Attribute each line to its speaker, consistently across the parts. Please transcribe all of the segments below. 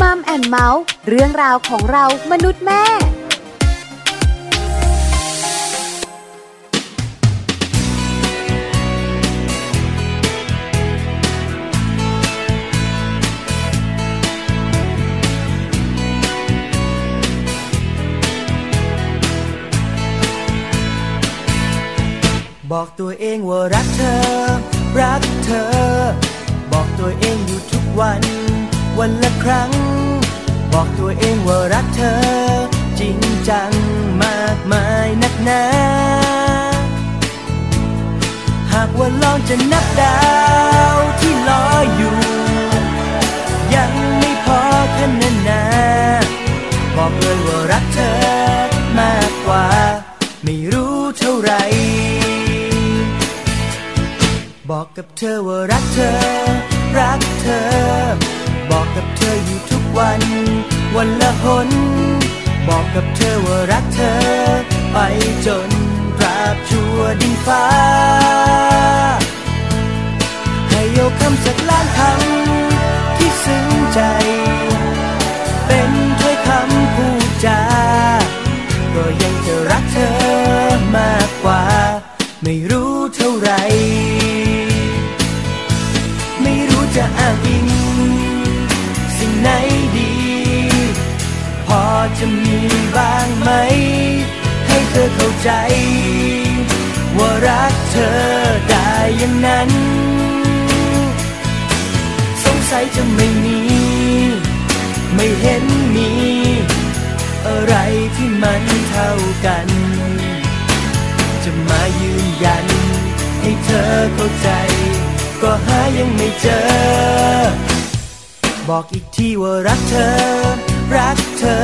Speaker 1: มัมแอนเมาส์เรื่องราวของเรามนุษย์แม่
Speaker 2: บอกตัวเองว่ารักเธอ รักเธอ บอกตัวเองอยู่ทุกวัน วันละครั้ง บอกตัวเองว่ารักเธอ จริงจังมากมายนักหนาหากว่าลองจะนับดาวที่ลอยอยู่ ยังไม่พอขนาดนาบอกเลยว่ารักเธอมากกว่า ไม่รู้เท่าไหรบอกกับเธอว่ารักเธอ รักเธอ บอกกับเธออยู่ทุกวัน วันละหน บอกกับเธอว่ารักเธอ ไปจนตราบชั่วดินฟ้า ให้โยกคำสักล้านคำที่ซึ้งใจ เป็นถ้อยคำพูดจาก็ยังจะรักเธอมากกว่า ไม่รู้เท่าไหรไม่รู้จะอ้าง ไหนดี พอจะมีบ้างไหม ให้เธอเข้าใจ ว่ารักเธอได้อย่างนั้น สงสัยจะไม่มี ไม่เห็นมี อะไรที่มันเท่ากัน จะมายืนยัน ให้เธอเข้าใจ ก็หายังไม่เจอ บอกอีกทีว่ารักเธอ รักเธอ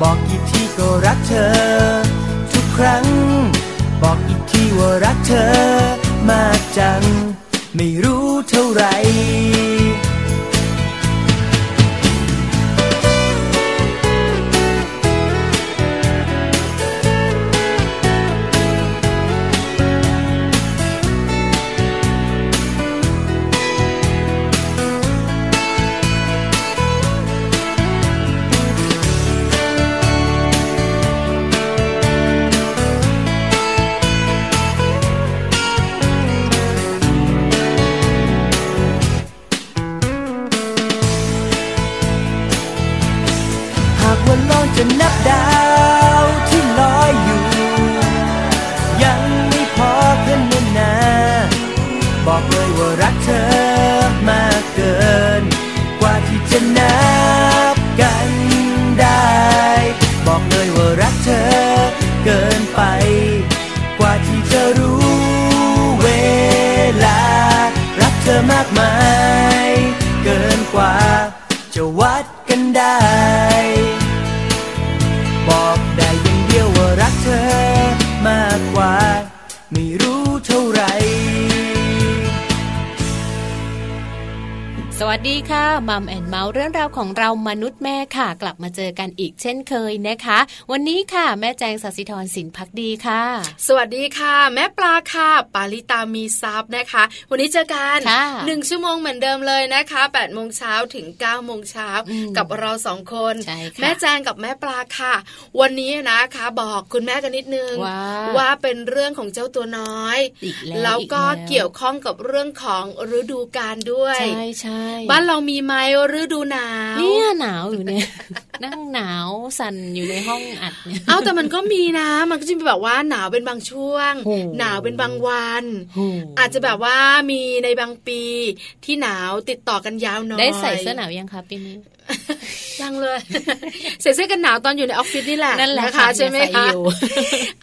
Speaker 2: บอกอีกทีก็รักเธอ ทุกครั้ง บอกอีกทีว่ารักเธอ มากจัง ไม่รู้เท่าไหร่ ของเราม
Speaker 3: นุษย์แม่ค่ะ กลับมาเจอกันอีกเช่นเคยนะคะ วันนี้ค่ะ แม่แจงสัสิธรสินพักดีค่ะ
Speaker 4: สวัสดีค่ะ แม่ปลาค่ะ ปาลิตามีซับนะคะ วันนี้เจอกัน
Speaker 3: ค่ะ
Speaker 4: หนึ่งชั่วโมงเหมือนเดิมเลยนะคะ8ปดโมงเช้าถึง9ก้าโมงเช้า
Speaker 3: อืม
Speaker 4: กับเราสองคน
Speaker 3: ใช่ค่ะ
Speaker 4: แม่แจงกับแม่ปลาค่ะ วันนี้นะคะ บอกคุณแม่กันนิดนึง
Speaker 3: ว่า
Speaker 4: ว่าเป็นเรื่องของเจ้าตัวน้อย
Speaker 3: อีกแล้ว
Speaker 4: แล้วก็
Speaker 3: อีกแล้ว
Speaker 4: เกี่ยวข้องกับเรื่องของฤดูกาลด้วย
Speaker 3: ใช่ใช่
Speaker 4: บ้านเรามีไหมฤดูหนาว
Speaker 3: เนี่ยหนาวอยู่เนี่ยนั่งหนาวสั่นอยู่ในห้องอัดเนี่ย
Speaker 4: เอาแต่มันก็มีนะ มันก็จะมีแบบว่าหนาวเป็นบางช่วง
Speaker 3: โอ้
Speaker 4: หนาวเป็นบางวัน
Speaker 3: โอ้
Speaker 4: อาจจะแบบว่ามีในบางปีที่หนาวติดต่อกันยาวหน่อย
Speaker 3: ได้ใส่เสื้อหนาวยังคะปีนี้
Speaker 4: ยังเลยใส่เสื้อกันหนาวตอนอยู่ในออฟฟิศนี่แหละ
Speaker 3: นั่นแหละ
Speaker 4: นะคะ
Speaker 3: ค่ะ
Speaker 4: ใช่ไหม
Speaker 3: ใส่
Speaker 4: คะ
Speaker 3: อยู่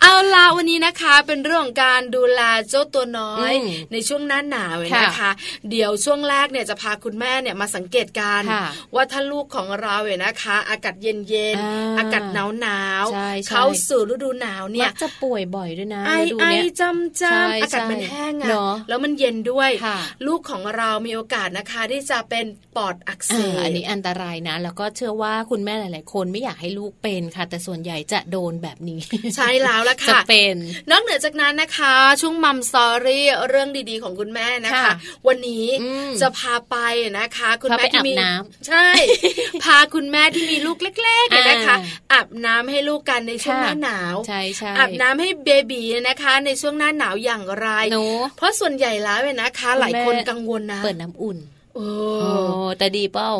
Speaker 4: เอาละวันนี้นะคะ เป็นเรื่องของการดูแลเจ้าตัวน้อย
Speaker 3: อืม
Speaker 4: ในช่วงหน้าหนาวเนี่ย
Speaker 3: ค่ะ
Speaker 4: นะคะ เดี๋ยวช่วงแรกเนี่ยจะพาคุณแม่เนี่ยมาสังเกตการ
Speaker 3: ค่ะ
Speaker 4: ว่าถ้าลูกของเราเนี่ยนะคะ อากาศเย็นเย็นๆ
Speaker 3: อ่า
Speaker 4: อากาศหนาวหนาวๆ
Speaker 3: ใช่ใช่
Speaker 4: เข้าสู่ฤดูหนาวเนี่
Speaker 3: มั
Speaker 4: ย
Speaker 3: กจะป่วยบ่อยด้วยนะ
Speaker 4: ไอ
Speaker 3: ฤดู
Speaker 4: ไอ
Speaker 3: เนี้ย
Speaker 4: จำจ
Speaker 3: ใช่ำ
Speaker 4: อากาศมัน
Speaker 3: ใช่
Speaker 4: แห้ง
Speaker 3: เน
Speaker 4: อะ
Speaker 3: อะ
Speaker 4: แล้วมันเย็นด้วย
Speaker 3: ค่ะ
Speaker 4: ลูกของเรามีโอกาสนะคะที่จะเป็นปอดอักเส
Speaker 3: อ่า
Speaker 4: บ
Speaker 3: อันนี้อันตรายนะ แล้วก็เชื้อชื่อว่าคุณแม่หลาย ๆ คนไม่อยากให้ลูกเป็นค่ะ แต่ส่วนใหญ่จะโดนแบบนี้
Speaker 4: ใช่แล้วละค่ะ
Speaker 3: จะเป็น
Speaker 4: นอกเหนือจากนั้นนะคะ ช่วงมัมสอรี่เรื่องดีๆ ของคุณแม่นะคะ
Speaker 3: ค่ะ
Speaker 4: วันนี้
Speaker 3: อืม
Speaker 4: จะพาไปนะคะ คุณ
Speaker 3: พา
Speaker 4: แม่
Speaker 3: ไป
Speaker 4: ที่มี
Speaker 3: อาบน้ำ
Speaker 4: ใช่ พาคุณแม่ที่มีลูกเล็กๆเนี่ยนะคะ
Speaker 3: อ่า
Speaker 4: อาบน้ำให้ลูกกันในช่วงห
Speaker 3: ค่ะ
Speaker 4: น้าหนาว
Speaker 3: ใช่ใช่
Speaker 4: อาบน้ำให้เบบีนะคะ ในช่วงหน้าหนาวอย่างไร
Speaker 3: หนู
Speaker 4: เพราะส่วนใหญ่แล้วเนี่ยนะคะ
Speaker 3: คุณแม่
Speaker 4: หลายคนกังวลนะ
Speaker 3: เปิดน้ำอุ่น
Speaker 4: โอ้
Speaker 3: โอ้แต่ดีเป้า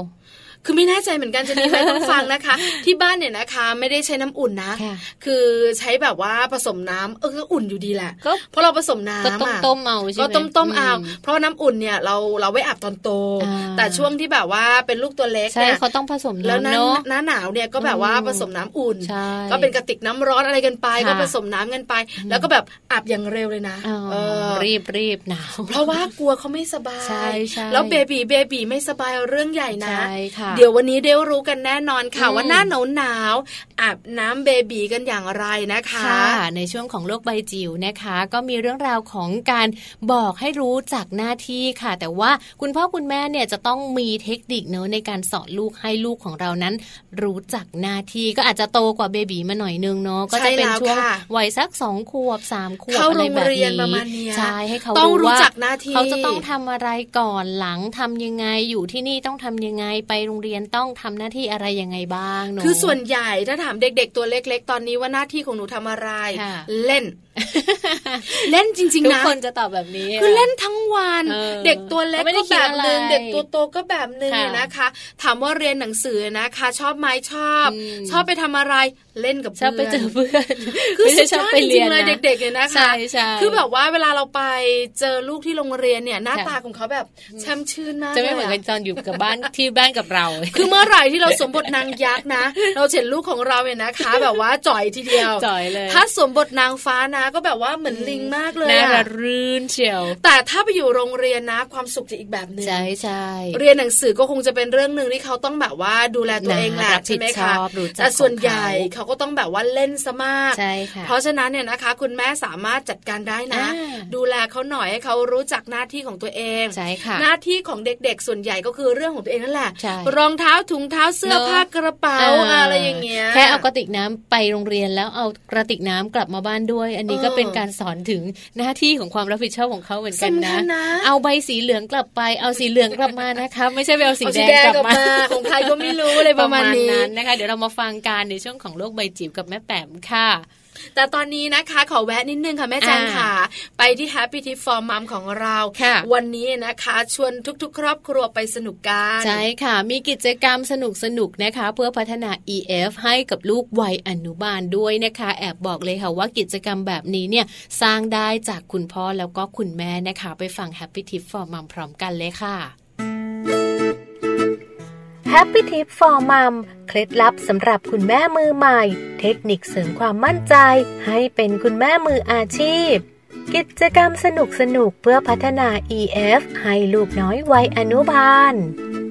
Speaker 4: คือไม่แน่ใจเหมือนกันจะดีไหมต้องฟังนะคะ ที่บ้านเนี่ยนะคะ ไม่ได้ใช้น้ำอุ่นนะ
Speaker 3: ค่ะ
Speaker 4: คือใช้แบบว่าผสมน้ำเออก็อุ่นอยู่ดีแหละ
Speaker 3: ก็
Speaker 4: เพราะเราผสมน้ำ
Speaker 3: ก็ต้ม
Speaker 4: อะ
Speaker 3: ต้มเอาใช่ไหม
Speaker 4: ก็ต้มต้มๆเอา
Speaker 3: ม
Speaker 4: เพราะว่าน้ำอุ่นเนี่ยเราเราไว้อาบตอนโต
Speaker 3: อ่า
Speaker 4: แต่ช่วงที่แบบว่าเป็นลูกตัวเล็ก
Speaker 3: ใช่
Speaker 4: เนี่ย
Speaker 3: เขาต้องผสม
Speaker 4: แล้วห
Speaker 3: น้ำ
Speaker 4: น้า
Speaker 3: เนาะ
Speaker 4: หน้าหนาวเนี่ยก็แบบว่า
Speaker 3: อืม
Speaker 4: ผสมน้ำอุ่น
Speaker 3: ใช่
Speaker 4: ก็เป็นกระติกน้ำร้อนอะไรกันไป
Speaker 3: ค่ะ
Speaker 4: ก็ผสมน้ำกันไป แล้วก็แบบอาบอย่างเร็วเลยนะ
Speaker 3: อ๋อ
Speaker 4: เออ
Speaker 3: รีบรีบหนาว
Speaker 4: เพราะว่ากลัวเขาไม่สบาย
Speaker 3: ใช่ใช่
Speaker 4: แล้วเบบีเบบีไม่สบายเรื่องใหญ่นะ
Speaker 3: ใช่ค่ะ
Speaker 4: เดี๋ยววันนี้เดี๋ยวรู้กันแน่นอนค่ะ
Speaker 3: อืม
Speaker 4: ว่าหน้าหนาวหนาวๆอาบน้ำเบบีกันอย่างไรนะคะ
Speaker 3: ค่ะในช่วงของโลกใบจิ๋วนะคะ ก็มีเรื่องราวของการบอกให้รู้จักหน้าที่ค่ะ แต่ว่าคุณพ่อคุณแม่เนี่ยจะต้องมีเทคนิคเนอะในการสอนลูกให้ลูกของเรานั้น รู้จักหน้าที่ก็อาจจะโตกว่าเบบีมาหน่อยนึงเนาะก็จะเป็น
Speaker 4: ใช่แล้ว
Speaker 3: ช่วง
Speaker 4: ค่ะ
Speaker 3: วัยสักสองขวบสามขวบ
Speaker 4: เข้า
Speaker 3: อะไรแบบ
Speaker 4: โรงเรียน
Speaker 3: นี้
Speaker 4: ประมาณเนี้ย
Speaker 3: ใช่ให้เขา
Speaker 4: ต้องรู้
Speaker 3: ว่า
Speaker 4: จักหน้าที่
Speaker 3: เขาจะต้องทำอะไรก่อนหลังทำยังไงอยู่ที่นี่ต้องทำยังไงไปโรงเรียนต้องทำหน้าที่อะไรยังไงบ้างเนาะ
Speaker 4: คือส่วนใหญ่ถ้าถามเด็ก ๆ ตัวเล็ก ๆ ตอนนี้ว่าหน้าที่ของหนูทำอะไร
Speaker 3: ค่ะ
Speaker 4: เล่น เล่นจริง
Speaker 3: ทุ
Speaker 4: ๆ
Speaker 3: ก
Speaker 4: นะ
Speaker 3: คนจะตอบแบบนี้
Speaker 4: คือเล่นทั้งวัน
Speaker 3: เออ
Speaker 4: เด็กตัวเล็ก
Speaker 3: ไม่ได้
Speaker 4: ก็แบบหนึ่ง
Speaker 3: คิดอะไร
Speaker 4: เด็กตัวโตก็แบบหนึ่ง
Speaker 3: ค่ะ
Speaker 4: เนี่ยนะคะ ถามว่าเรียนหนังสือนะคะ ชอบไหมชอบ
Speaker 3: อืม
Speaker 4: ชอบไปทำอะไร เล่นกับ
Speaker 3: ชอบไปเจอเพื่อน
Speaker 4: คือ
Speaker 3: ไม่
Speaker 4: สุ
Speaker 3: ได้
Speaker 4: ด
Speaker 3: ช
Speaker 4: ย
Speaker 3: อบ
Speaker 4: อด
Speaker 3: ไป
Speaker 4: จ
Speaker 3: เรี
Speaker 4: ริ
Speaker 3: ย
Speaker 4: ง
Speaker 3: น
Speaker 4: ๆเลย
Speaker 3: นะ
Speaker 4: เด็กๆเนี่ยนะคะ
Speaker 3: ใช่ใช่
Speaker 4: คือแบบว่าเวลาเราไปเจอลูกที่โรงเรียนเนี่ยหน้า
Speaker 3: ค่ะ
Speaker 4: ตาของเขาแบบแช่มชื่นมาก
Speaker 3: จะไม่เหมือน
Speaker 4: ล
Speaker 3: กั
Speaker 4: ย
Speaker 3: นตอนอยู่กับบ้านที่บ้านกับเรา
Speaker 4: คือเมื่อไหร่ที่เราสวมบทนางยักษ์นะ เราเห็นลูกของเราเนี่ยนะคะ แบบว่าจ่อยทีเดียว
Speaker 3: จ่อยเลย
Speaker 4: ถ้าสวมบทนางฟ้านะ ก็แบบว่าเหมือนลิงมากเลย
Speaker 3: น่า
Speaker 4: อะ
Speaker 3: ระรื่นเชียว
Speaker 4: แต่ถ้าไปอยู่โรงเรียนนะ ความสุขจะอีกแบบหนึ่ง
Speaker 3: ใช่ใช่
Speaker 4: เรียนหนังสือก็คงจะเป็นเรื่องหนึ่งที่เขาต้องแบบว่าดูแลตัวเองแหละ
Speaker 3: รับ
Speaker 4: ใช่ไหม
Speaker 3: ผิดช
Speaker 4: คะ
Speaker 3: อบรู้จัก
Speaker 4: แต่ส่วน
Speaker 3: ของเขา
Speaker 4: ใหญ่เขาก็ต้องแบบว่าเล่นซะมาก
Speaker 3: ใช่ค่ะ
Speaker 4: เพราะฉะนั้นเนี่ยนะคะ คุณแม่สามารถจัดการได้นะ
Speaker 3: อ่า
Speaker 4: ดูแลเขาหน่อยให้เขารู้จักหน้าที่ของตัวเอง
Speaker 3: ใช่ค่ะ
Speaker 4: หน้าที่ของเด็กๆส่วนใหญ่ก็คือเรื่องของตัวเองนั่นแหละ
Speaker 3: ใช่
Speaker 4: รองเท้าถุงเท้าเสื้อ
Speaker 3: เนอะ
Speaker 4: ผ้ากระเป๋าอะไรอย่างเงี้ย
Speaker 3: แค่เอากระติกน้ำไปโรงเรียนแล้วเอากระติกน้ำกลับมาบ้านด้วย อันนี้ก็
Speaker 4: เออ
Speaker 3: เป็นการสอนถึงหน้าที่ของความรับผิดชอบของเขาเหมือนกัน
Speaker 4: สำ
Speaker 3: นะ
Speaker 4: คัญนะ
Speaker 3: เอาใบสีเหลืองกลับไปเอาสีเหลืองกลับมานะคะ ไม่ใช่ไปเอาสี
Speaker 4: เอา
Speaker 3: แด
Speaker 4: สี
Speaker 3: ง
Speaker 4: แดง
Speaker 3: กลับ
Speaker 4: กลับ
Speaker 3: มา
Speaker 4: มาของใครก็ไม่รู้อะไรประมาณนี้
Speaker 3: นะคะ เดี๋ยวเรามาฟังกันในช่วงของโลกใบจิ๋วกับแม่แป๋มค่ะ
Speaker 4: แต่ตอนนี้นะคะขอแวะนิดนึงค่ะแม่แจงค่ะ ไปที่ Happy Tip for Mom ของเรา วันนี้นะคะชวนทุกๆ ครอบครัวไปสนุกกัน
Speaker 3: ใช่ค่ะ มีกิจกรรมสนุกสนุกนะคะ เพื่อพัฒนา EF ให้กับลูกวัยอนุบาลด้วยนะคะ แอบบอกเลยค่ะว่ากิจกรรมแบบนี้เนี่ยสร้างได้จากคุณพ่อแล้วก็คุณแม่นะคะ ไปฟัง Happy Tip for Mom พร้อมกันเลยค่ะ
Speaker 1: Happy Tip for Mom เคล็ดลับสำหรับคุณแม่มือใหม่ เทคนิคเสริมความมั่นใจ ให้เป็นคุณแม่มืออาชีพ กิจกรรมสนุกสนุกๆเพื่อพัฒนา EF ให้ลูกน้อยวัยอนุบาล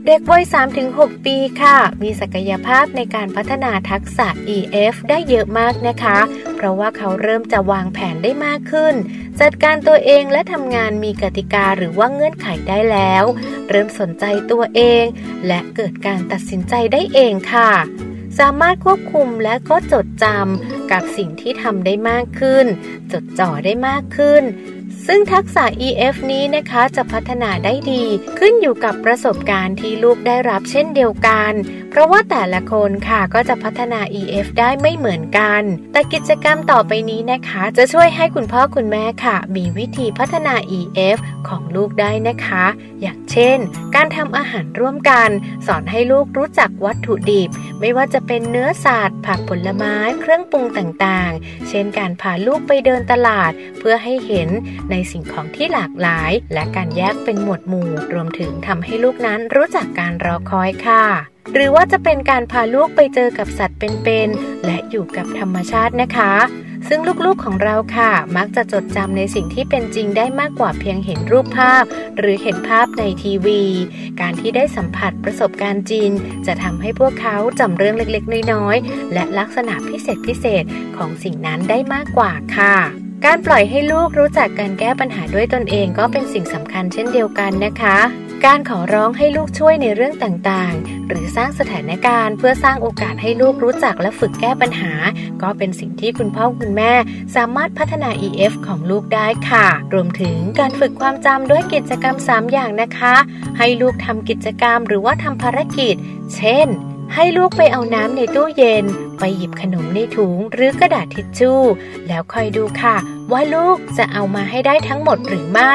Speaker 1: เด็กวัย 3-6 ปีค่ะ มีศักยภาพในการพัฒนาทักษะ EF ได้เยอะมากนะคะ เพราะว่าเขาเริ่มจะวางแผนได้มากขึ้น จัดการตัวเองและทำงานมีกติกาหรือว่าเงื่อนไขได้แล้ว เริ่มสนใจตัวเอง และเกิดการตัดสินใจได้เองค่ะ สามารถควบคุมและก็จดจำกับสิ่งที่ทำได้มากขึ้น จดจ่อได้มากขึ้น ซึ่งทักษะ EF นี้นะคะจะพัฒนาได้ดี ขึ้นอยู่กับประสบการณ์ที่ลูกได้รับเช่นเดียวกัน เพราะว่าแต่ละคนค่ะก็จะพัฒนา EF ได้ไม่เหมือนกัน แต่กิจกรรมต่อไปนี้นะคะ จะช่วยให้คุณพ่อคุณแม่ค่ะ มีวิธีพัฒนา EF ของลูกได้นะคะ อย่างเช่น การทำอาหารร่วมกัน สอนให้ลูกรู้จักวัตถุดิบ ไม่ว่าจะเป็นเนื้อสัตว์ผักผลไม้เครื่องปรุงต่างๆ เช่นการพาลูกไปเดินตลาด เพื่อให้เห็นในสิ่งของที่หลากหลาย และการแยกเป็นหมวดหมู่ รวมถึงทำให้ลูกนั้นรู้จักการรอคอยค่ะหรือว่าจะเป็นการพาลูกไปเจอกับสัตว์เป็นๆ และอยู่กับธรรมชาตินะคะ ซึ่งลูกๆของเราค่ะ มักจะจดจำในสิ่งที่เป็นจริงได้มากกว่าเพียงเห็นรูปภาพ หรือเห็นภาพในทีวี การที่ได้สัมผัสประสบการณ์จริง จะทำให้พวกเขาจำเรื่องเล็กๆ น้อยๆ และลักษณะพิเศษพิเศษของสิ่งนั้นได้มากกว่าค่ะ การปล่อยให้ลูกรู้จักการแก้ปัญหาด้วยตนเองก็เป็นสิ่งสำคัญเช่นเดียวกันนะคะ การขอร้องให้ลูกช่วยในเรื่องต่างๆ หรือสร้างสถานการณ์เพื่อสร้างโอกาสให้ลูกรู้จักและฝึกแก้ปัญหา ก็เป็นสิ่งที่คุณพ่อคุณแม่ สามารถพัฒนา EF ของลูกได้ค่ะ รวมถึงการฝึกความจำด้วยกิจกรรม 3 อย่างนะคะ ให้ลูกทำกิจกรรมหรือว่าทำภารกิจ เช่น ให้ลูกไปเอาน้ำในตู้เย็น ไปหยิบขนมในถุงหรือกระดาษทิชชู่ แล้วคอยดูค่ะ ว่าลูกจะเอามาให้ได้ทั้งหมดหรือไม่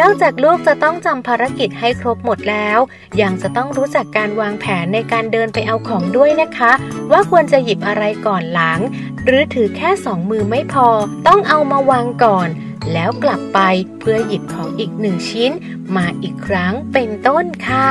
Speaker 1: นอกจากลูกจะต้องจำภารกิจให้ครบหมดแล้ว ยังจะต้องรู้จักการวางแผนในการเดินไปเอาของด้วยนะคะ ว่าควรจะหยิบอะไรก่อนหลัง หรือถือแค่สองมือไม่พอ ต้องเอามาวางก่อนแล้วกลับไปเพื่อหยิบของอีกหนึ่งชิ้น มาอีกครั้งเป็นต้นค่ะ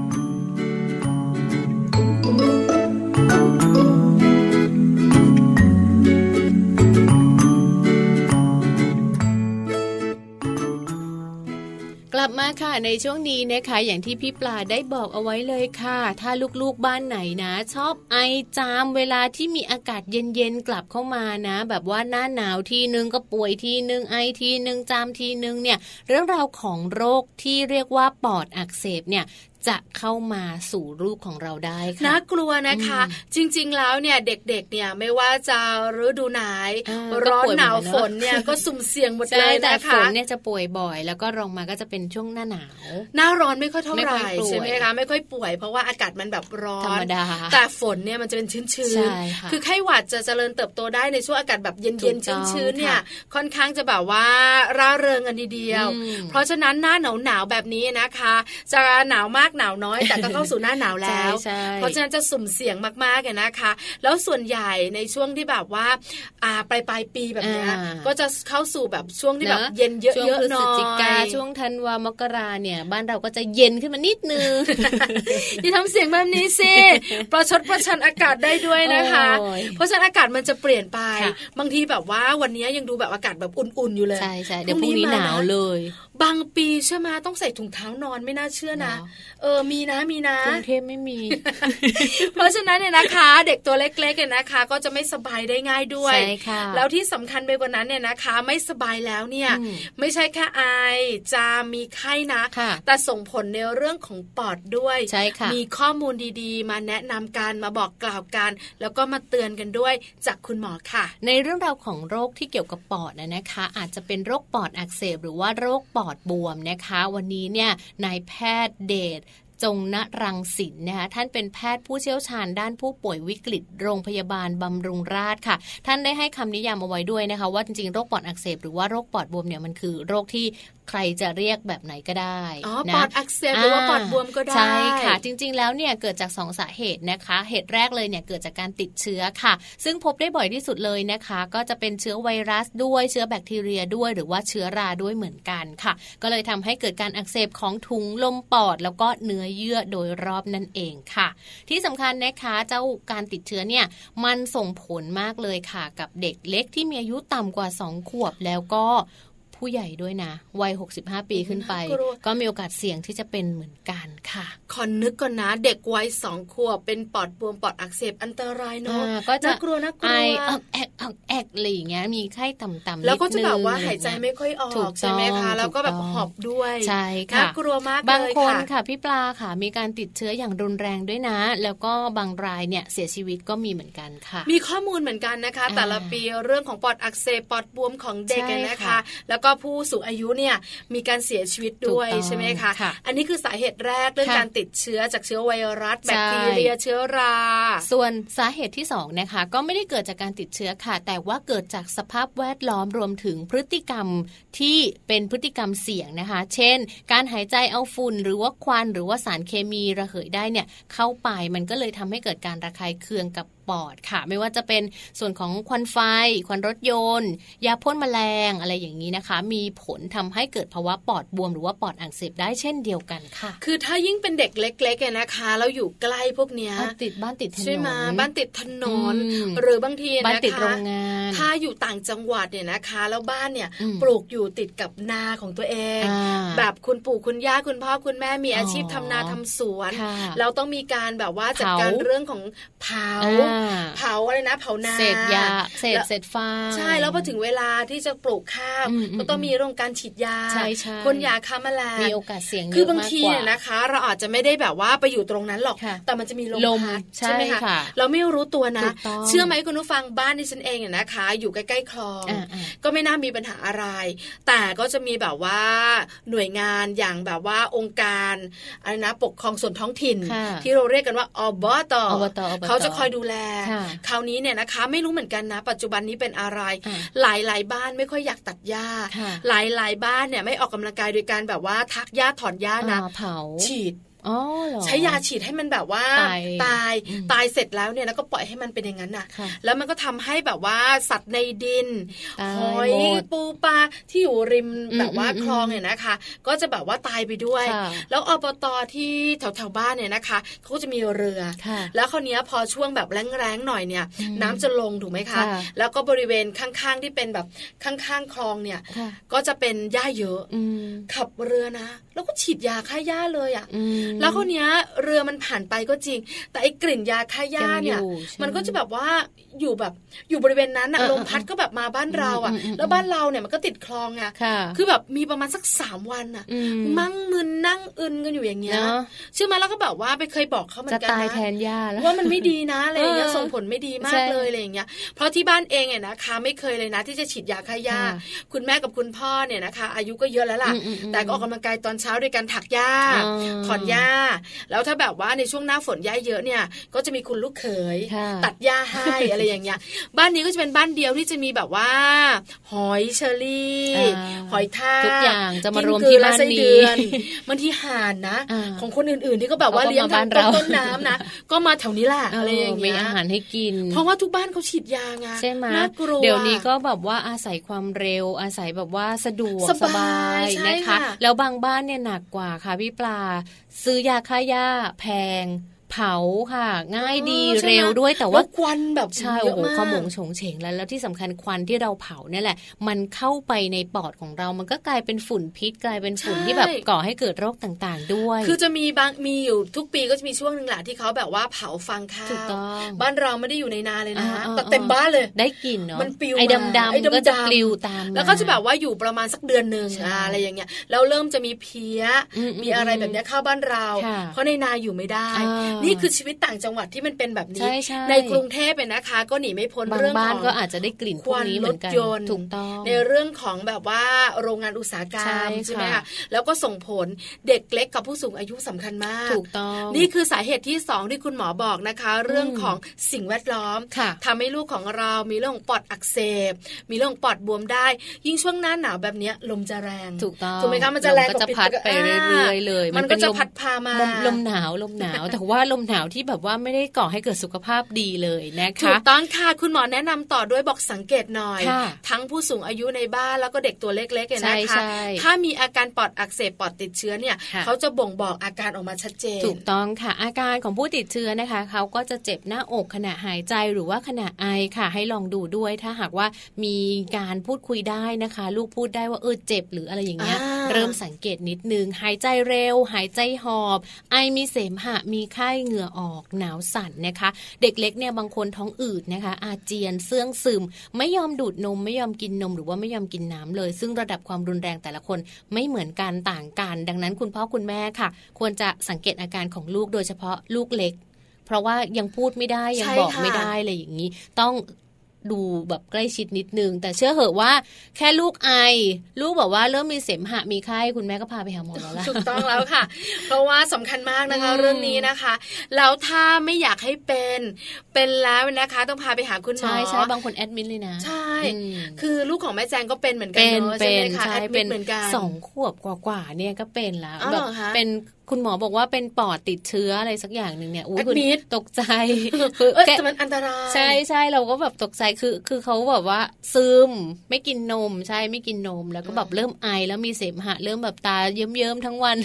Speaker 3: ค่ะในช่วงนี้นะคะอย่างที่พี่ปลาได้บอกเอาไว้เลยค่ะ ถ้าลูกๆบ้านไหนนะ ชอบไอจามเวลาที่มีอากาศเย็นๆกลับเข้ามานะ แบบว่าหน้าหนาวทีนึงก็ป่วยทีนึงไอทีนึงจามทีนึงเนี่ย เรื่องราวของโรคที่เรียกว่าปอดอักเสบเนี่ย จะเข้ามาสู่รูปของเราได้ค่ะ
Speaker 4: น่ากลัวนะคะ จริง ๆ แล้วเนี่ยเด็กๆเนี่ยไม่ว่าจะฤดูไหน
Speaker 3: อ่า
Speaker 4: ร้อน
Speaker 3: ก็ป่วย
Speaker 4: หนาว
Speaker 3: เหมือนกันเนอะ
Speaker 4: ฝนเนี่ยก็สุ่มเสี่ยงหมดเล
Speaker 3: ใช่
Speaker 4: ย
Speaker 3: แต่
Speaker 4: นะ
Speaker 3: ฝ
Speaker 4: คะ
Speaker 3: นเนี่ยจะป่วยบ่อย แล้วก็รองมาก็จะเป็นช่วงหน้าหนาว
Speaker 4: หน้าร้อนไม่ค่อยเท่า
Speaker 3: ไม่
Speaker 4: ไห
Speaker 3: ค่
Speaker 4: ร่
Speaker 3: อยป่วย
Speaker 4: ใช่ไหมคะไม่ค่อยป่วย เพราะว่าอากาศมันแบบร้อ
Speaker 3: ธรร
Speaker 4: น
Speaker 3: มดา
Speaker 4: แต่ฝนเนี่ยมันจะเป็นชื้น
Speaker 3: ใช่
Speaker 4: ๆ
Speaker 3: ค่ะ
Speaker 4: คือไข้หวัดจะเจริญเติบโตได้ในช่วงอากาศแบบเถูย็น
Speaker 3: กต้อง
Speaker 4: ๆชื้นๆเนี่ย
Speaker 3: ค่ะ
Speaker 4: ค่อนข้างจะแบบว่าร่าเริงกันทีเดียว
Speaker 3: อืม
Speaker 4: เพราะฉะนั้นหน้าหนาวหนาวๆแบบนี้นะคะ จะหนาวมากหนาวน้อย แต่ก็เข้าสู่หน้าหนาวแล้ว
Speaker 3: ใช่
Speaker 4: เพราะฉะนั้นจะสุ่มเสี่ยงมากๆเลยนะคะ แล้วส่วนใหญ่ในช่วงที่แบบว่าอ่าปลายปลายๆปีแบบเนี้ย
Speaker 3: อ่า
Speaker 4: ก็จะเข้าสู่แบบช่วงที่แบบ
Speaker 3: นะ
Speaker 4: เย็นเย
Speaker 3: ช่วง
Speaker 4: อะ
Speaker 3: พฤ
Speaker 4: ๆหน่
Speaker 3: ศ
Speaker 4: อย
Speaker 3: จิกาช่วงธันวามกราเนี่ย บ้านเราก็จะเย็นขึ้นมานิดนึง
Speaker 4: อย่าทำเสียงแบบนี้สิประชดประชันอากาศได้ด้วยนะคะ
Speaker 3: โอ้ย
Speaker 4: เพราะฉะนั้นอากาศมันจะเปลี่ยนไป
Speaker 3: ค่ะ
Speaker 4: บางทีแบบว่าวันนี้ยังดูแบบอากาศแบบอุ่นๆอยู่เลย
Speaker 3: ใช่ใช่เดี๋ยวพรุ่งนี้หนาวเลย
Speaker 4: บางปีใช่ไหมต้องใส่ถุงเท้านอนไม่น่าเชื่อนะ
Speaker 3: เหรอ
Speaker 4: เออมีนะมีนะ
Speaker 3: กรุงเทพไม่มี
Speaker 4: เพราะฉะนั้นเนี่ยนะคะ เด็กตัวเล็กๆเนี่ยนะคะ ก็จะไม่สบายได้ง่ายด้วย
Speaker 3: ใช่ค่ะ
Speaker 4: แล้วที่สำคัญไปกว่านั้นเนี่ยนะคะ ไม่สบายแล้วเนี่ย
Speaker 3: อืม
Speaker 4: ไม่ใช่แค่ไอจามมีไข้นะ
Speaker 3: ค่ะ
Speaker 4: แต่ส่งผลในเรื่องของปอดด้วย
Speaker 3: ใช่ค่ะ
Speaker 4: มีข้อมูลดีๆ มาแนะนำกันมาบอกกล่าวกัน แล้วก็มาเตือนกันด้วยจากคุณหมอค่ะ
Speaker 3: ในเรื่องราวของโรคที่เกี่ยวกับปอดนะนะคะ อาจจะเป็นโรคปอดอักเสบหรือว่าโรคปอดบวมนะคะ วันนี้เนี่ยนายแพทย์เดช จงณรังสินนะคะท่านเป็นแพทย์ผู้เชี่ยวชาญด้านผู้ป่วยวิกฤต โรงพยาบาลบำรุงราษฎร์ค่ะ ท่านได้ให้คำนิยามเอาไว้ด้วยนะคะว่าจริงๆโรคปอดอักเสบหรือว่าโรคปอดบวมเนี่ยมันคือโรคที่ใครจะเรียกแบบไหนก็ได้
Speaker 4: อ๋อ
Speaker 3: นะ
Speaker 4: ปอดอักเสบหรือว่าปอดบวมก็ได้
Speaker 3: ใช่ค่ะ จริง ๆ แล้วเนี่ยเกิดจาก 2 สาเหตุนะคะ เหตุแรกเลยเนี่ยเกิดจากการติดเชื้อค่ะ ซึ่งพบได้บ่อยที่สุดเลยนะคะ ก็จะเป็นเชื้อไวรัสด้วยเชื้อแบคทีเรียด้วย หรือว่าเชื้อราด้วยเหมือนกันค่ะ ก็เลยทำให้เกิดการอักเสบของถุงลมปอด แล้วก็เนื้อเยื่อโดยรอบนั่นเองค่ะ ที่สำคัญนะคะเจ้าการติดเชื้อเนี่ยมันส่งผลมากเลยค่ะ กับเด็กเล็กที่มีอายุต่ำกว่า 2 ขวบแล้วก็ ผู้ใหญ่ด้วยนะ วัย 65 ปีขึ้นไป
Speaker 4: น่ากลัว
Speaker 3: ก็มีโอกาสเสี่ยงที่จะเป็นเหมือนกันค่ะ
Speaker 4: ขอนึกก่อนนะ เด็กวัยสองขวบเป็นปอดบวมปอดอักเสบอันตรายเนาะ
Speaker 3: อ่าก็จะ
Speaker 4: น่ากลัวน่าก
Speaker 3: ไอ
Speaker 4: ลัว
Speaker 3: อักแอกอักแอกอะไรอย่างเงี้ยมีไข้ต่ำๆ
Speaker 4: แล้วก็จะ
Speaker 3: นิดนึง
Speaker 4: แบบว่า
Speaker 3: อะไร
Speaker 4: หายใจ
Speaker 3: เงี้
Speaker 4: ไม่ค่อยออ
Speaker 3: ถู
Speaker 4: ก
Speaker 3: ก
Speaker 4: ใช่ไหม
Speaker 3: ต้
Speaker 4: คะ
Speaker 3: อง
Speaker 4: แล้วก็แบบ
Speaker 3: ถูกต้อง
Speaker 4: หอบด้วย
Speaker 3: ใช่ค่ะ
Speaker 4: น่ากลัวมาก
Speaker 3: บาง
Speaker 4: เลย
Speaker 3: คน
Speaker 4: ค่ะ
Speaker 3: ค่ะพี่ปลาค่ะ มีการติดเชื้ออย่างรุนแรงด้วยนะ แล้วก็บางรายเนี่ยเสียชีวิตก็มีเหมือนกันค่ะ
Speaker 4: มีข้อมูลเหมือนกันนะคะ
Speaker 3: อ่า
Speaker 4: แต่ละปีเรื่องของปอดอักเสบปอดบวมของเด็ก
Speaker 3: ใช่
Speaker 4: นะคะ
Speaker 3: ค่ะ
Speaker 4: แล้วก็ผู้สูงอายุเนี่ยมีการเสียชีวิตด้วย
Speaker 3: ถูกต้อง
Speaker 4: ใช่ไหมคะ
Speaker 3: ค่ะ
Speaker 4: อันนี้คือสาเหตุแรกเรื่อง
Speaker 3: ค่ะ
Speaker 4: การติดเชื้อจากเชื้อไวรัสแบ
Speaker 3: ใช่
Speaker 4: คทีเรียเชื้อรา
Speaker 3: ส่วนสาเหตุที่สองนะคะก็ไม่ได้เกิดจากการติดเชื้อค่ะ แต่ว่าเกิดจากสภาพแวดล้อมรวมถึงพฤติกรรมที่เป็นพฤติกรรมเสี่ยงนะคะ เช่น การหายใจเอาฝุ่นหรือว่าควันหรือว่าสารเคมีระเหยได้เนี่ยเข้าไปมันก็เลยทำให้เกิดการระคายเคืองกับ ปอดค่ะ ไม่ว่าจะเป็นส่วนของควันไฟ ควันรถยนต์ ยาพ่นแมลงอะไรอย่างนี้นะคะ มีผลทำให้เกิดภาวะปอดบวมหรือว่าปอดอักเสบได้เช่นเดียวกันค่ะ
Speaker 4: คือถ้ายิ่งเป็นเด็กเล็กๆอะนะคะแล้วอยู่ใกล้พวกเนี้ย
Speaker 3: อะติดบ้านติดถนน
Speaker 4: ใช่ไหมบ้านติดถนน
Speaker 3: อืม
Speaker 4: หรือบางทีนะคะ
Speaker 3: บ้านติดโรงงาน
Speaker 4: ถ้าอยู่ต่างจังหวัดเนี่ยนะคะ แล้วบ้านเนี่ย
Speaker 3: อืม
Speaker 4: ปลูกอยู่ติดกับนาของตัวเอง
Speaker 3: อ่า
Speaker 4: แบบคุณปู่คุณย่าคุณพ่อคุณแม่มีอาชีพ
Speaker 3: อ๋อ
Speaker 4: ทำนาทำสวน
Speaker 3: ค่ะ
Speaker 4: เราต้องมีการแบบว่าจัด
Speaker 3: เผา
Speaker 4: การเรื่องของเผา
Speaker 3: อ่า
Speaker 4: เผาอะไรนะ เผานา
Speaker 3: เศษยาเศษ
Speaker 4: แล้ว
Speaker 3: เศษฟาง
Speaker 4: ใช่แล้วพอถึงเวลาที่จะปลูกข้าว
Speaker 3: อืมอืม
Speaker 4: ก็ต้องมีเรื่องการฉีดยา
Speaker 3: ใช่ใช่
Speaker 4: พ่นยาฆ่าแมลง
Speaker 3: มีโอกาสเสี่ยงเยอะ
Speaker 4: คือบาง
Speaker 3: มาก
Speaker 4: ที
Speaker 3: กว่า
Speaker 4: เนี่ยนะคะ เราอาจจะไม่ได้แบบว่าไปอยู่ตรงนั้นหรอก
Speaker 3: ค่ะ
Speaker 4: แต่มันจะมีลม
Speaker 3: ลม
Speaker 4: พัด
Speaker 3: ใช่
Speaker 4: ไหม
Speaker 3: ค่ะ
Speaker 4: เราไม่รู้ตัวนะ
Speaker 3: ถูกต้อง
Speaker 4: เชื่อไหมคุณผู้ฟังบ้านที่ฉันเองเนี่ยนะคะ อยู่ใกล้ๆคลอง
Speaker 3: อ่าอ่า
Speaker 4: ก็ไม่น่ามีปัญหาอะไร แต่ก็จะมีแบบว่าหน่วยงานอย่างแบบว่าองค์การอะไรนะปกครองส่วนท้องถิ่น
Speaker 3: ค่ะ
Speaker 4: ที่เราเรียกกันว่าอบต
Speaker 3: อบตอบต
Speaker 4: เขาจะคอยดูแล
Speaker 3: ค่ะ
Speaker 4: คราวนี้เนี่ยนะคะ ไม่รู้เหมือนกันนะ ปัจจุบันนี้เป็นอะไร
Speaker 3: อ่า
Speaker 4: หลายหลายๆบ้านไม่ค่อยอยากตัดหญ้า
Speaker 3: ค่ะ
Speaker 4: หลายหลายๆบ้านเนี่ยไม่ออกกำลังกายโดยการแบบว่าทักหญ้าถอนหญ้านะ
Speaker 3: อ่าเผา
Speaker 4: ฉีด
Speaker 3: อ๋อเหรอ
Speaker 4: ใช้ยาฉีดให้มันแบบว่า
Speaker 3: ตาย
Speaker 4: ตาย
Speaker 3: อืม
Speaker 4: ตายเสร็จแล้วเนี่ยแล้วก็ปล่อยให้มันเป็นอย่างนั้นน่ะ
Speaker 3: ค่ะ
Speaker 4: แล้วมันก็ทำให้แบบว่าสัตว์ในดิน
Speaker 3: ตาย
Speaker 4: หอย
Speaker 3: หมด
Speaker 4: ปูปลาที่อยู่ริม
Speaker 3: อืม
Speaker 4: แบบว่า
Speaker 3: อืม
Speaker 4: คลองเนี่ยนะคะ ก็จะแบบว่าตายไปด้วย
Speaker 3: ค่ะ
Speaker 4: แล้วอบตที่แถวแถวๆบ้านเนี่ยนะคะเขาก็จะมีเรือ
Speaker 3: ค่ะ
Speaker 4: แล้วคราวเนี้ยพอช่วงแบบแรงๆหน่อยเนี่ย
Speaker 3: อืม
Speaker 4: น้ำจะลงถูกไหมคะ
Speaker 3: ค่ะ
Speaker 4: แล้วก็บริเวณข้างๆที่เป็นแบบข้างๆคลองเนี่ย
Speaker 3: ค่ะ
Speaker 4: ก็จะเป็นหญ้าเยอะ
Speaker 3: อืม
Speaker 4: ขับเรือนะ แล้วก็ฉีดยาฆ่าหญ้าเลยอะ
Speaker 3: อืม
Speaker 4: แล้วคราวเนี้ยเรือมันผ่านไปก็จริง แต่ไอ้กลิ่นยาฆ่าหญ้าเนี่ย
Speaker 3: ยังอยู่ใช่ไหม
Speaker 4: มันก็จะแบบว่าอยู่แบบอยู่บริเวณนั้นอะ
Speaker 3: เออ
Speaker 4: ลมพัดก็แบบมาบ้านเราอะ
Speaker 3: อืมอืมอืม
Speaker 4: แล้วบ้านเราเนี่ยมันก็ติดคลองอะ
Speaker 3: ค่ะ
Speaker 4: คือแบบมีประมาณสักสามวันอะ
Speaker 3: อืม
Speaker 4: มั่งมึนนั่งอึนกันอยู่อย่างเงี้ย
Speaker 3: เนาะ
Speaker 4: เชื่อไหมแล้วก็แบบว่าไปเคยบอกเขาเหมือ
Speaker 3: จะ
Speaker 4: นกัน
Speaker 3: ตาย
Speaker 4: นะ
Speaker 3: แทนย่าแล้ว
Speaker 4: ว่ามันไม่ดีนะอะไรอย่างเงี้ย
Speaker 3: เออ
Speaker 4: ส่งผลไม่ดีมา
Speaker 3: ใช่
Speaker 4: กเลยอะไรอย่างเงี้ย เพราะที่บ้านเองเนี่ยนะคะไม่เคยเลยนะที่จะฉีดยาฆ่าหญ้า
Speaker 3: ค่ะ
Speaker 4: คุณแม่กับคุณพ่อเนี่ยนะคะ อายุก็เยอะแล้วล่ะ
Speaker 3: อืมอืมอืม
Speaker 4: แต่ก็ออกกำลังกายตอนเช้าด้วยการถักหญ้า
Speaker 3: อ๋อ
Speaker 4: ถอนหญ้าแล้วถ้าแบบว่าในช่วงหน้าฝนหญ้าเยอะเนี่ย ก็จะมีคุณลูกเขย
Speaker 3: ค่ะ
Speaker 4: ตัดหญ้าให้อะไรอย่างเงี้ย บ้านนี้ก็จะเป็นบ้านเดียวที่จะมีแบบว่า หอยเชอรี่
Speaker 3: อ่า
Speaker 4: หอยทาก
Speaker 3: ทุกอย่างจะมารวม
Speaker 4: กิ้งกื
Speaker 3: ที่
Speaker 4: และ
Speaker 3: บ้าน
Speaker 4: ไส้
Speaker 3: นี้
Speaker 4: เดือนบางทีห่านนะ
Speaker 3: อ่า
Speaker 4: ของคนอื่นๆที่ก็แบบว่า
Speaker 3: เขาก็
Speaker 4: เลี้ยง
Speaker 3: มาบ้าน
Speaker 4: ทางต้น
Speaker 3: เรา
Speaker 4: ต้นน้ำนะ ก็มาแถวนี้แหละอะไรอย่าง
Speaker 3: มี
Speaker 4: เงี้ย
Speaker 3: อาหารให้กิน
Speaker 4: เพราะว่าทุกบ้านเขาฉีดยาไง
Speaker 3: ใช่ไหม
Speaker 4: น่ากลัว
Speaker 3: เดี๋ยวนี้ก็แบบว่าอาศัยความเร็วอาศัยแบบว่าสะดวก
Speaker 4: ส
Speaker 3: ส
Speaker 4: บา
Speaker 3: บายย
Speaker 4: ใช่
Speaker 3: นะคะ
Speaker 4: ค่ะ
Speaker 3: แล้วบางบ้านเนี่ยหนักกว่าค่ะพี่ปลาซื้อยาค่าหญ้าแพง เผาค่ะ ง่ายดี
Speaker 4: อ๋อใช่ไหม
Speaker 3: เร็วด้วยแต่ว่า
Speaker 4: ล้ควันแบบ
Speaker 3: ใช่
Speaker 4: เย
Speaker 3: โอ้
Speaker 4: อะ
Speaker 3: โห
Speaker 4: มาก
Speaker 3: ขโมงโฉงเฉงแล้วแล้วที่สำคัญควันที่เราเผาเนี่ยแหละ มันเข้าไปในปอดของเรามันก็กลายเป็นฝุ่นพิษกลายเป็นฝุ่น
Speaker 4: ใช่
Speaker 3: ที่แบบก่อให้เกิดโรคต่างๆ ด้วย
Speaker 4: คือจะมีบางมีอยู่ทุกปีก็จะมีช่วงหนึ่งแหละที่เขาแบบว่าเผาฟางข้าว
Speaker 3: ถูกต้อง
Speaker 4: บ้านเราไม่ได้อยู่ในนาเลยนะ
Speaker 3: อ่าอ่า
Speaker 4: แต่เต็มบ้านเลย
Speaker 3: ได้กลิ่นเนาะ
Speaker 4: มันปลิว
Speaker 3: ไอ้
Speaker 4: มา
Speaker 3: ดำ
Speaker 4: ไอ้
Speaker 3: ๆก็จะ
Speaker 4: ดำๆ
Speaker 3: ปลิวตามมา
Speaker 4: แล้วก็จะแบบว่าอยู่ประมาณสักเดือนหนึ่ง
Speaker 3: ใช่
Speaker 4: อ่าอะไรอย่างเงี้ยแล้วเริ่มจะมีเพี้ย
Speaker 3: อืม
Speaker 4: มีอะไรแบบเนี้ยเข้าบ้านเรา
Speaker 3: ค่ะ
Speaker 4: เพราะในนาอยู่ไม่ได้
Speaker 3: อ่านี่
Speaker 4: นี่คือชีวิตต่างจังหวัดที่มันเป็นแบบนี้
Speaker 3: ใช่ใช่
Speaker 4: ในกรุงเทพเป็นนะคะ ก็หนีไม่พ้น
Speaker 3: บาง
Speaker 4: เรื่อง
Speaker 3: บ้า
Speaker 4: ข
Speaker 3: น
Speaker 4: อง
Speaker 3: ก็อาจจะได้กลิ่นพวกนี้เหมือนกัน
Speaker 4: ควันรถยนต์
Speaker 3: ถูกต้อง
Speaker 4: ในเรื่องของแบบว่าโรงงานอุตสาหกรร
Speaker 3: ใช่
Speaker 4: ม
Speaker 3: ค่ะ
Speaker 4: ใช่ไหมคะแล้วก็ส่งผลเด็กเล็กกับผู้สูงอายุสำคัญมาก
Speaker 3: ถูกต้อง
Speaker 4: นี่คือสาเหตุที่สองที่คุณหมอบอกนะคะ เรื่องของสิ่งแวดล้อม
Speaker 3: ค่ะ
Speaker 4: ทำให้ลูกของเรามีเรื่องของปอดอักเสบ มีเรื่องของปอดบวมได้ ยิ่งช่วงหน้าหนาวแบบเนี้ยลมจะแรง
Speaker 3: ถูกต้อง
Speaker 4: ถูกไหมคะมันจะแรง
Speaker 3: ลก็จะ
Speaker 4: กว่า
Speaker 3: พัดไปเรื่อยๆเลย
Speaker 4: มันก็
Speaker 3: เป็น
Speaker 4: จะ
Speaker 3: ล
Speaker 4: พัดพามา
Speaker 3: ลมลมหนาวลมหนาวแต่ว่าลมหนาวที่แบบว่าไม่ได้ก่อให้เกิดสุขภาพดีเลยนะ
Speaker 4: ถู
Speaker 3: คะ
Speaker 4: กต้องค่ะคุณหมอแนะนำต่อด้วยบอกสังเกตหน่อย
Speaker 3: ค่ะ
Speaker 4: ทั้งผู้สูงอายุในบ้านแล้วก็เด็กตัวเล็กๆเนี่ย
Speaker 3: ใช่
Speaker 4: นะคะ
Speaker 3: ใช่
Speaker 4: ถ้ามีอาการปอดอักเสบปอดติดเชื้อเนี่ย
Speaker 3: ค่ะ
Speaker 4: เขาจะบ่งบอกอาการออกมาชัดเจน
Speaker 3: ถูกต้องค่ะ อาการของผู้ติดเชื้อนะคะเขาก็จะเจ็บหน้าอกขณะหายใจหรือว่าขณะไอค่ะ ให้ลองดูด้วยถ้าหากว่ามีการพูดคุยได้นะคะ ลูกพูดได้ว่าเออเจ็บหรืออะไรอย่างเงี้ย
Speaker 4: อ่า
Speaker 3: เริ่มสังเกตนิดนึงหายใจเร็ว หายใจหอบ ไอมีเสมหะมีไข้เหงื่อออกหนาวสั่นนะคะ เด็กเล็กเนี่ยบางคนท้องอืดนะคะ อาเจียนเสื่องซึม ไม่ยอมดูดนม ไม่ยอมกินนม หรือว่าไม่ยอมกินน้ำเลย ซึ่งระดับความรุนแรงแต่ละคนไม่เหมือนกันต่างกัน ดังนั้นคุณพ่อคุณแม่ค่ะ ควรจะสังเกตอาการของลูกโดยเฉพาะลูกเล็ก เพราะว่ายังพูดไม่ได้ยังบอกไม่ได้อะไรอย่างนี้ ต้อง ดูแบบใกล้ชิดนิดนึง แต่เชื่อเหอะว่าแค่ลูกไอ ลูกบอกว่าเริ่มมีเสมหะมีไข้คุณแม่ก็พาไปหาหมอแล้วล่ะ
Speaker 4: ถูกต้องแล้วค่ะ เพราะว่าสำคัญมากนะคะ
Speaker 3: อืม
Speaker 4: เรื่องนี้นะคะ แล้วถ้าไม่อยากให้เป็นเป็นแล้วนะคะ ต้องพาไปหาคุณหมอ
Speaker 3: ใช่ใช่บางคนแอดมิดเลยนะ
Speaker 4: ใช่
Speaker 3: อืม
Speaker 4: คือลูกของแม่แจงก็เป็นเหมือนกั
Speaker 3: เป็น
Speaker 4: เนอะ
Speaker 3: เป็
Speaker 4: ใช่
Speaker 3: น
Speaker 4: ไหมคะ
Speaker 3: ใช่
Speaker 4: แอดมิ
Speaker 3: เป็
Speaker 4: ด
Speaker 3: น
Speaker 4: เหมือนกัน
Speaker 3: สองขวบกว่าๆเนี่ยก็เป็นแล้ว
Speaker 4: อ้าว
Speaker 3: แบบ
Speaker 4: เหรอคะ
Speaker 3: เป็น คุณหมอบอกว่าเป็นปอดติดเชื้ออะไรสักอย่างหนึ่งเนี่ยอุ้ยคุณ
Speaker 4: Admit
Speaker 3: ตกใจ
Speaker 4: เอ้ย
Speaker 3: แก
Speaker 4: แต่มันอันตราย
Speaker 3: ใช่ใช่เราก็แบบตกใจคือ คือเขาแบบว่าซึมไม่กินนมใช่ไม่กินนม แล้วก็แบบเริ่มไอแล้วมีเสมหะเริ่มแบบตาเยิ้มๆทั้งวัน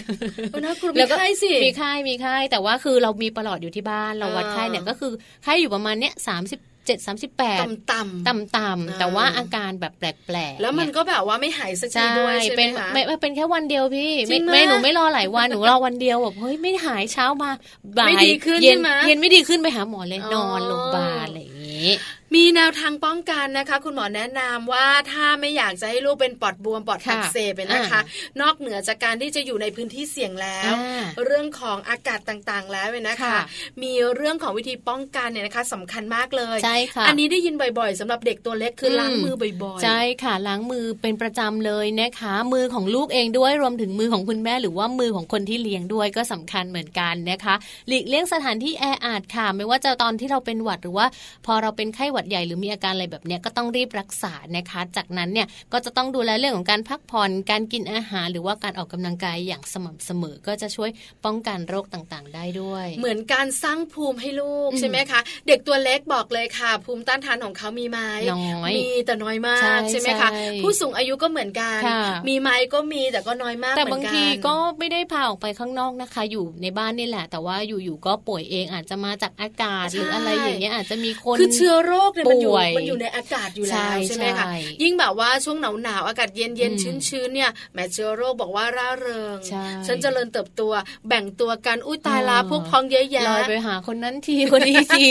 Speaker 4: เออน่ากลัว
Speaker 3: แล้
Speaker 4: มี
Speaker 3: วก็
Speaker 4: ไข้สิ
Speaker 3: มีไข้มีไข้แต่ว่าคือเรามีประหลอดอยู่ที่บ้านเราวัด
Speaker 4: อ่า
Speaker 3: ไข้เนี่ยก็คือไข้อยู่ประมาณเนี้ยสามสิบ 37 38
Speaker 4: ต่ำต่ำ
Speaker 3: ต่ำๆแต่ว่าอาการแบบแปลกๆ
Speaker 4: แล้วมันก็แบบว่าไม่หายสักทีด้วยใช่ไหม
Speaker 3: เป็น
Speaker 4: คะ
Speaker 3: ไม่ไม่เป็นแค่วันเดียวพี่
Speaker 4: จริ
Speaker 3: ไม่
Speaker 4: งไหม
Speaker 3: ไม่หนูไม่รอหลายวันหนูรอวันเดียวแบบเฮ้ยไม่หายเช้ามาบ่าย
Speaker 4: ไม่ดีขึ้น
Speaker 3: เย็น
Speaker 4: ใช่ไหม
Speaker 3: เย็นไม่ดีขึ้นไปหาหมอเลย
Speaker 4: อ๋อ
Speaker 3: นอนโรงพยาบาลอะไรอย่างนี้
Speaker 4: มีแนวทางป้องกันนะคะ คุณหมอแนะนำว่าถ้าไม่อยากจะให้ลูกเป็นปอดบวมปอด
Speaker 3: ค่ะ
Speaker 4: อักเสบเป็นนะคะ นอกเหนือจากการที่จะอยู่ในพื้นที่เสี่ยงแล้ว
Speaker 3: อ่า
Speaker 4: เรื่องของอากาศต่างๆแล้วเนี่ยนะคะ
Speaker 3: ค่ะ
Speaker 4: มีเรื่องของวิธีป้องกันเนี่ยนะคะสำคัญมากเลย
Speaker 3: ใช่ค่ะ
Speaker 4: อันนี้ได้ยินบ่อย ๆสำหรับเด็กตัวเล็กคืออ
Speaker 3: ม
Speaker 4: ล้างมือบ่อยๆ
Speaker 3: ใช่ค่ะล้างมือเป็นประจำเลยนะคะ มือของลูกเองด้วยรวมถึงมือของคุณแม่ หรือว่ามือของคนที่เลี้ยงด้วยก็สำคัญเหมือนกันนะคะ หลีกเลี่ยงสถานที่แออัดค่ะ ไม่ว่าจะตอนที่เราเป็นหวัดหรือว่า พอเราเป็นไข้หวัดใหญ่หรือมีอาการอะไรแบบเนี้ยก็ต้องรีบรักษานะคะ จากนั้นเนี่ยก็จะต้องดูแลเรื่องของการพักผ่อนการกินอาหาร หรือว่าการออกกำลังกายอย่างสม่ำเสมอก็จะช่วยป้องกันโรคต่างๆ ได้ด้วย
Speaker 4: เหมือนการสร้างภูมิให้ลูก
Speaker 3: อืม
Speaker 4: ใช่ไหมคะ เด็กตัวเล็กบอกเลยค่ะ ภูมิต้านทานของเขามีไหม
Speaker 3: น้อย
Speaker 4: มีแต่น้อยมา
Speaker 3: ใช่
Speaker 4: กใช่ไหมคะ
Speaker 3: ใช่
Speaker 4: ผู้สูงอายุก็เหมือนกัน
Speaker 3: ค่ะ
Speaker 4: มีไหมก็มีแต่ก็น้อยมาก
Speaker 3: แต่
Speaker 4: เหมื
Speaker 3: บา
Speaker 4: องนกัน
Speaker 3: ทีก็ไม่ได้พาออกไปข้างนอกนะคะ อยู่ในบ้านนี่แหละ แต่ว่าอยู่ๆก็ป่วยเองอาจจะมาจากอากาศ
Speaker 4: ใช่
Speaker 3: หรืออะไรอย่างเงี้ยอาจจะมีคน
Speaker 4: คือเชื้อโรคเนี่ยมันอยู่
Speaker 3: ป่วย
Speaker 4: มันอยู่ในอากาศอยู่แล้ว
Speaker 3: ใช่
Speaker 4: ใช่ไหมคะ
Speaker 3: ใช่
Speaker 4: ยิ่งแบบว่าช่วงหนาวหนาวๆอากาศเย็นเย็น
Speaker 3: อื
Speaker 4: ชื้น
Speaker 3: ม
Speaker 4: ชื้นๆเนี่ยแหมเชื้อโรคบอกว่าร่าเริง
Speaker 3: ใช่
Speaker 4: ฉันเจริญเติบโตแบ่งตัวกันอุ้ยตายละ
Speaker 3: เออ
Speaker 4: พวกพองเยอะแยะ
Speaker 3: ลอยไปหาคนนั้นทีคนนี้ที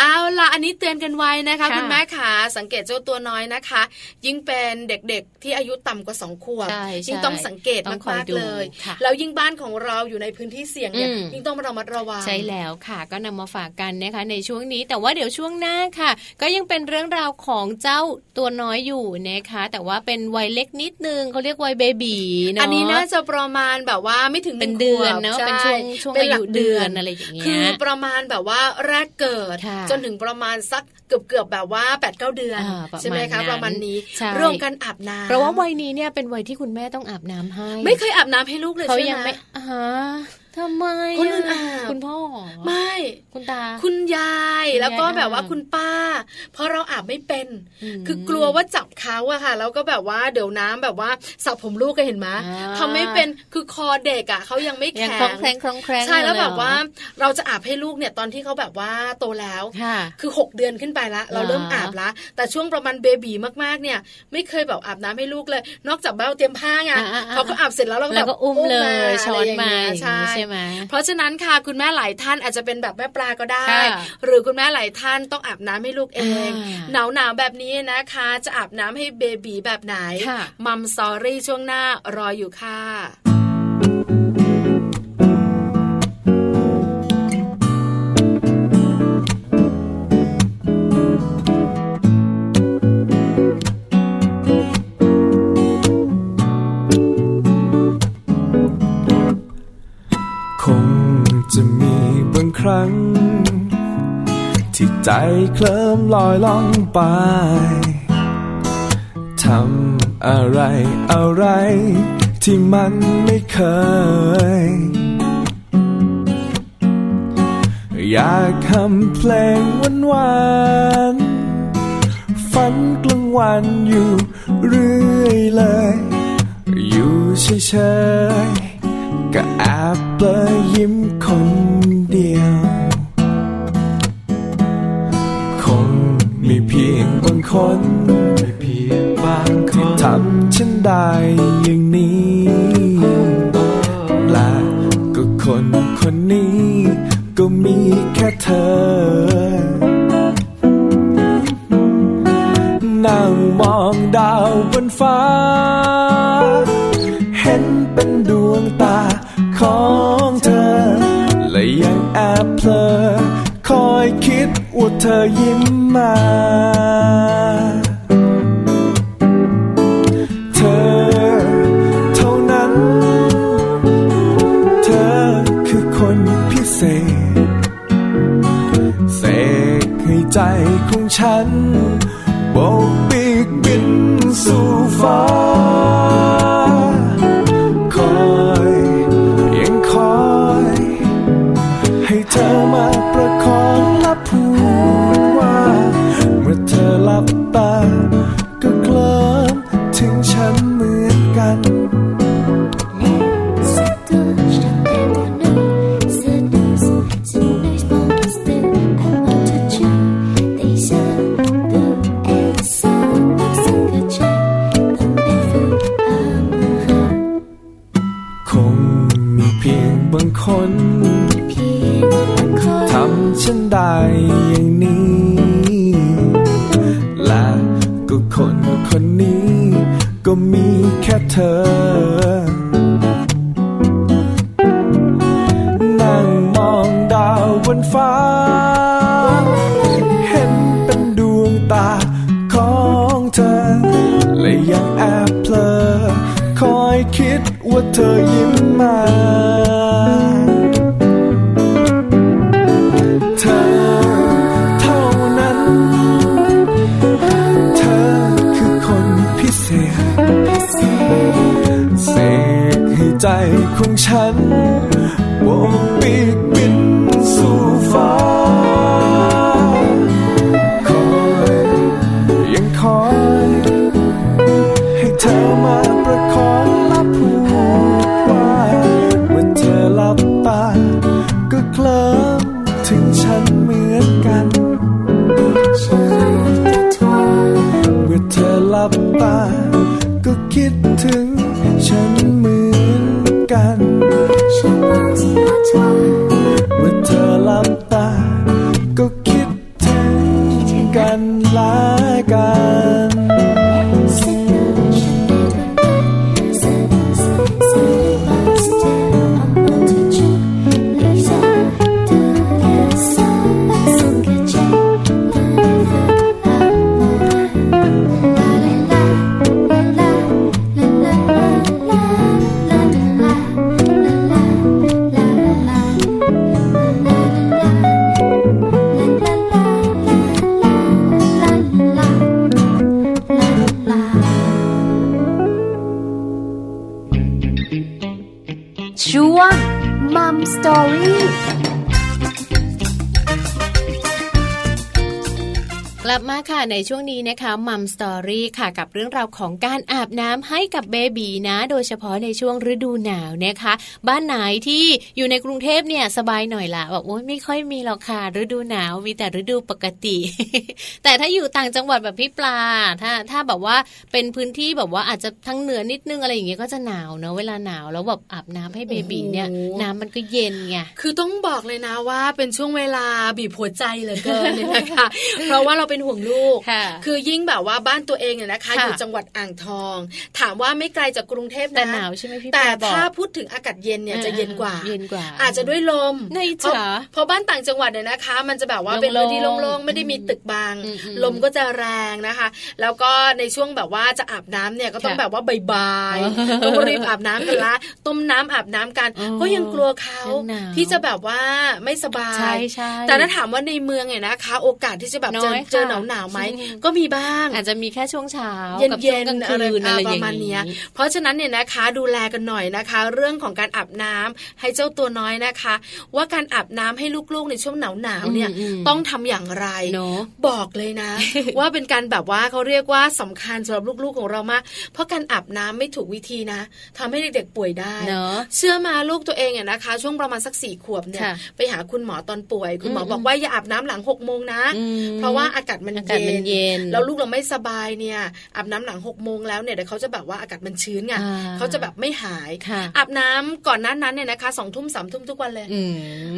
Speaker 4: เอาล่ะอันนี้เตือนกันไว้นะคะ
Speaker 3: ค่ะ
Speaker 4: คุณแม่ขาสังเกตเจ้าตัวน้อยนะคะ ยิ่งเป็นเด็กๆที่อายุต่ำกว่าสองขวบ
Speaker 3: ใช่
Speaker 4: ยิ่ง
Speaker 3: ใช่
Speaker 4: ต้องสังเกต
Speaker 3: ต้องคอย
Speaker 4: มาก
Speaker 3: ดู
Speaker 4: ๆเลย
Speaker 3: ค่ะ
Speaker 4: แล้วยิ่งบ้านของเราอยู่ในพื้นที่เสี่ยงเนี่ย
Speaker 3: อืม
Speaker 4: ยิ่งต้องระมัดระวัง
Speaker 3: ใช่แล้วค่ะ ก็นำมาฝากกันนะคะในช่วงนี้แต่ว่าเดี๋ยวช่วงหน้าค่ะก็ยังเป็นเรื่องราวของเจ้าตัวน้อยอยู่นะคะ แต่ว่าเป็นวัยเล็กนิดนึงเขาเรียกวัยเบบีเนาะ
Speaker 4: อันนี้น่าจะประมาณแบบว่าไม่ถึงห
Speaker 3: เป็น
Speaker 4: ง
Speaker 3: เดือน
Speaker 4: ขวบ
Speaker 3: เนาะ
Speaker 4: ใเป็
Speaker 3: นช่วงช่วง
Speaker 4: เป็น
Speaker 3: อา
Speaker 4: หลั
Speaker 3: ยุ
Speaker 4: ก
Speaker 3: เดือนอะไรอย่างเงี้
Speaker 4: คือยประมาณแบบว่าแรกเกิด
Speaker 3: ค่ะ
Speaker 4: จนถึงประมาณสักเกือบเกือบๆแบบว่า8ปดเก้าเดือน
Speaker 3: อ่าประมาณ
Speaker 4: ใช่ไหมคะ
Speaker 3: นั้น
Speaker 4: ประมาณนี้
Speaker 3: ใช่
Speaker 4: เรื่องการอาบน้ำ
Speaker 3: เพราะว่าวัยนี้เนี่ยเป็นวัยที่คุณแม่ต้องอาบน้ำให้
Speaker 4: ไม่เคยอาบน้ำให้ลูกเลย
Speaker 3: เขา
Speaker 4: ใช่
Speaker 3: ยัง
Speaker 4: ไหม
Speaker 3: ไม่อ่าฮะ ทำไม
Speaker 4: คนอื่น
Speaker 3: อะ
Speaker 4: อาบ
Speaker 3: คุณพ่อ
Speaker 4: ไม่
Speaker 3: คุณตา
Speaker 4: คุณยาย
Speaker 3: คุณยาย
Speaker 4: แล้วก็แบบว่า
Speaker 3: อาบ
Speaker 4: คุณป้า เพราะเราอาบไม่เป็น
Speaker 3: ม
Speaker 4: คือกลัวว่าจับเขาอะค่ะ แล้วก็แบบว่าเดี๋ยวน้ำแบบว่าสระผมลูกก็เห็นไหม
Speaker 3: อ่า
Speaker 4: ทำไม่เป็นคือคอเด็กอะเขายังไม่
Speaker 3: ยัง
Speaker 4: แข็
Speaker 3: คลองแคลงคลองแคลง
Speaker 4: ใช่แล้ว
Speaker 3: อยู่
Speaker 4: แบ
Speaker 3: เย
Speaker 4: บว่า เราจะอาบให้ลูกเนี่ยตอนที่เขาแบบว่าโตแล้ว
Speaker 3: ค่ะ
Speaker 4: คือ 6 เดือนขึ้นไปละเราเริ่ม
Speaker 3: เหรอ
Speaker 4: อาบละแต่ช่วงประมาณเบบีมากๆเนี่ย ไม่เคยแบบอาบน้ำให้ลูกเลย นอกจากเบ้าเตรียมผ้าไง
Speaker 3: อ่าอ่าอ่า
Speaker 4: เขาก็อาบเสร็จแล้วเราก็
Speaker 3: แล้ว
Speaker 4: แบบ
Speaker 3: ก็อุ้มเลยาช้อนมาะ
Speaker 4: ไร
Speaker 3: อย่าง
Speaker 4: เงี้
Speaker 3: นี้ใช่ไหม
Speaker 4: เพราะฉะนั้นค่ะคุณแม่หลายท่านอาจจะเป็นแบบแม่ปลาก็ได้
Speaker 3: ค่ะ
Speaker 4: หรือคุณแม่หลายท่านต้องอาบน้ำให้ลูกเอง
Speaker 3: อ่า
Speaker 4: หนาวหนาวๆแบบนี้นะคะ จะอาบน้ำให้เบบีแบบไหน
Speaker 3: ค่ะ
Speaker 4: มัมซอรี่ช่วงหน้ารออยู่ค่ะ
Speaker 5: รั้ง ที่ใจเคลิ้มลอยล่องไป ทำอะไรอะไร ที่มันไม่เคย อยากทำเพลงวันวานฝันกลางวันอยู่เรื่อยเลย อยู่เฉยำ คนนี้ ก็มีแค่เธอ
Speaker 3: ค่ะในช่วงนี้นะคะมัมสตอรี่ค่ะกับเรื่องราวของการอาบน้ำให้กับเบบีนะ โดยเฉพาะในช่วงฤดูหนาวนะคะ บ้านไหนที่อยู่ในกรุงเทพเนี่ยสบายหน่อยละบอกว่าไม่ค่อยมีหรอกค่ะฤดูหนาวมีแต่ฤดูปกติ แต่ถ้าอยู่ต่างจังหวัดแบบพี่ปลา ถ้าถ้าแบบว่าเป็นพื้นที่แบบว่าอาจจะทั้งเหนือนิดนึงอะไรอย่างเงี้ยก็จะหนาวเนอะเวลาหนาวแล้วแบบอาบน้ำให้เบบีเนี่ย
Speaker 4: โอ้โห
Speaker 3: น้ำมันก็เย็นไง
Speaker 4: คือต้องบอกเลยนะว่าเป็นช่วงเวลาบีบหัวใจเหลือเกินเนี่ยนะคะเพราะว่าเราเป็นห่วงลูก
Speaker 3: ค่ะ
Speaker 4: คือยิ่งแบบว่าบ้านตัวเองเนี่ยนะคะ
Speaker 3: ค่ะ
Speaker 4: อยู่จังหวัดอ่างทอง ถามว่าไม่ไกลจากกรุงเทพนะ
Speaker 3: แต่หนาวใช่ไหมพี่
Speaker 4: แต่
Speaker 3: ปลาบอก
Speaker 4: ถ้าพูดถึงอากาศเย็นเนี่ยจะเย็นกว่า
Speaker 3: เย็นกว่า
Speaker 4: อาจจะด้วยลม
Speaker 3: ใน
Speaker 4: เพราะ
Speaker 3: จ๋า
Speaker 4: เพราะบ้านต่างจังหวัดเนี่ยนะคะ มันจะแบบว่าเป็น
Speaker 3: โล่
Speaker 4: พื้
Speaker 3: งๆ
Speaker 4: นที่โล่งๆไม่ได้มีตึกบาง
Speaker 3: อืมอืม
Speaker 4: ลมก็จะแรงนะคะ แล้วก็ในช่วงแบบว่าจะอาบน้ำเนี่ยก็ต้อง
Speaker 3: ค่ะ
Speaker 4: แบบว่าบ่าย
Speaker 3: อ๋อ
Speaker 4: ๆต้องรีบอาบน้ำกันละต้มน้ำอาบน้ำกัน
Speaker 3: อ๋อ
Speaker 4: ก็ยังกลัวเขา
Speaker 3: ยังหนาว
Speaker 4: ที่จะแบบว่าไม่สบาย
Speaker 3: ใช่ใช่
Speaker 4: แต่ถ้าถามว่าในเมืองเนี่ยนะคะ โอกาสที่จะแบบเจอ
Speaker 3: น้อยค่ะ
Speaker 4: เจอหนาวหนาวๆไหม
Speaker 3: อืม
Speaker 4: ก็มีบ้าง
Speaker 3: อาจจะมีแค่ช่วงเช้า
Speaker 4: เย็น
Speaker 3: กับ
Speaker 4: เย็
Speaker 3: ช่วง
Speaker 4: น
Speaker 3: กลาง
Speaker 4: อะไร
Speaker 3: คืนอะไรอ
Speaker 4: ป
Speaker 3: ย่าง
Speaker 4: ระมาณ
Speaker 3: นี้
Speaker 4: เนี้ยเพราะฉะนั้นเนี่ยนะคะดูแลกันหน่อยนะคะ เรื่องของการอาบน้ำให้เจ้าตัวน้อยนะคะ ว่าการอาบน้ำให้ลูกๆในช่วงหนาวหนาวๆเนี่ย
Speaker 3: อืมอืม
Speaker 4: ต้องทำอย่างไร
Speaker 3: เนอะ
Speaker 4: บอกเลยนะ ว่าเป็นการแบบว่าเขาเรียกว่าสำคัญสำหรับลูกๆของเรามาก เพราะการอาบน้ำไม่ถูกวิธีนะทำให้เด็กๆป่วยได้
Speaker 3: เนอะ
Speaker 4: เชื่อมาลูกตัวเองเนี่ยนะคะ ช่วงประมาณสักสี่ขวบเนี่ย
Speaker 3: ค่ะ
Speaker 4: ไปหาคุณหมอตอนป่วย คุณหมอ
Speaker 3: อืม
Speaker 4: บอกว่าอย่าอาบน้ำหลังหกโมงนะ
Speaker 3: อืม
Speaker 4: เพราะว่าอากาศมัน
Speaker 3: อากาศมันเย็น
Speaker 4: แล้วลูกเราไม่สบายเนี่ยอาบน้ำหลังหกโมงแล้วเนี่ยเดี๋ยวเขาจะแบบว่าอากาศมันชื้นไง
Speaker 3: อ่า
Speaker 4: เขาจะแบบไม่หาย
Speaker 3: ค่ะ
Speaker 4: อาบน้ำก่อนหนั้นนั้นเนี่ยนะคะสองทุ่มสามทุ่มทุกวันเลย
Speaker 3: อื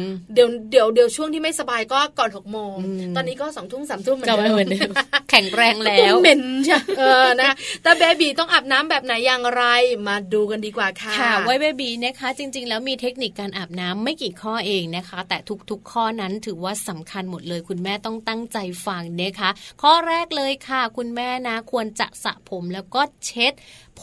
Speaker 3: ม
Speaker 4: เดี๋ยวเดี๋ยวเดี๋ยวช่วงที่ไม่สบายก็ก่อนหกโมง
Speaker 3: อืม
Speaker 4: ตอนนี้ก็สองทุ่มสามทุ่มเหมือน
Speaker 3: ก็
Speaker 4: เดิ
Speaker 3: ไม่
Speaker 4: ม
Speaker 3: เหมือนเดิมแข็งแรงแล้ว
Speaker 4: เหม็นใช่เออนะแต่เบบีต้องอาบน้ำแบบไหนอย่างไรมาดูกันดีกว่าค่ะ
Speaker 3: ค่ะไว้เบบีนะคะจริง ๆ แล้วมีเทคนิคการอาบน้ำไม่กี่ข้อเองนะคะ แต่ทุกๆข้อนั้นถือว่าสำคัญหมดเลย คุณแม่ต้องตั้งใจฟังนะคะข้อแรกเลยค่ะ คุณแม่นะควรจะสระผมแล้วก็เช็ด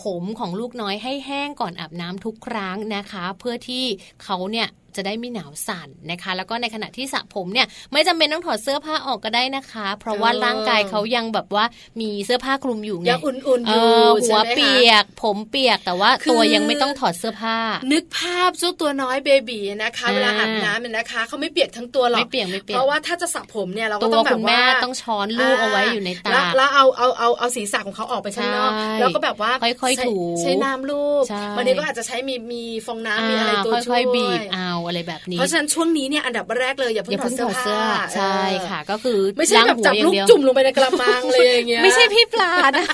Speaker 3: ผมของลูกน้อยให้แห้งก่อนอาบน้ำทุกครั้งนะคะ เพื่อที่เขาเนี่ยจะได้ไม่หนาวสั่นนะคะ แล้วก็ในขณะที่สระผมเนี่ยไม่จำเป็นต้องถอดเสื้อผ้าออกก็ได้นะคะ เพราะว่า
Speaker 4: เออ
Speaker 3: ร่างกายเขายังแบบว่ามีเสื้อผ้าคลุมอยู่ไง
Speaker 4: ยังอุ่นๆอ
Speaker 3: เอยู่อหัว
Speaker 4: ใช่ไหมคะ
Speaker 3: เปียก ผมเปียกแต่ว่า
Speaker 4: คือ
Speaker 3: ตัวยังไม่ต้องถอดเสื้อผ้า
Speaker 4: นึกภาพเจ้าตัวน้อยเบบีนะคะ
Speaker 3: อ่า
Speaker 4: เวลาอาบน้ำเนี่ยนะคะเขาไม่เปียกทั้งตัวหรอก
Speaker 3: ไม่เปียกไม่เปียก
Speaker 4: เพราะว่าถ้าจะสระผมเนี่ยเราก็
Speaker 3: ตัว
Speaker 4: ต้องแบ
Speaker 3: คุ
Speaker 4: บ
Speaker 3: ณแม่
Speaker 4: ว่า
Speaker 3: ต้องช้อนลูกเอาไว้อยู่ในตา
Speaker 4: แล้วแล้วเอาเอาเอาเอาศีรษะของเขาออกไปข้างนอก
Speaker 3: ใช่
Speaker 4: แล้วก็แบบว่า
Speaker 3: ค่อยๆถู
Speaker 4: ใช้น้ำลูก
Speaker 3: ใช่
Speaker 4: วันนี้ก็อาจจะใช้มีมีฟองน้ำมีอะไรตัวช่
Speaker 3: ค่
Speaker 4: ว
Speaker 3: อยยๆบีบเอาอะไรแบบนี้
Speaker 4: เพราะฉะนั้นช่วงนี้เนี่ยอันดับแรกเลยอย่าเพิ่
Speaker 3: อย่าง
Speaker 4: ถอ
Speaker 3: เพิ่
Speaker 4: ด
Speaker 3: ง
Speaker 4: เสื้
Speaker 3: ถ
Speaker 4: อ
Speaker 3: อดเสื้อ
Speaker 4: ผ้า
Speaker 3: ใช่ค่ะ ก็คือ
Speaker 4: ไม่ใช่แบบ
Speaker 3: ล้างหัว
Speaker 4: จับ
Speaker 3: อย่า
Speaker 4: ลู
Speaker 3: ง
Speaker 4: ก
Speaker 3: เดียว
Speaker 4: จุ่มลงไปในกระมังเลยอย่างเงี้ย
Speaker 3: ไม่ใช่พี่ปลานะ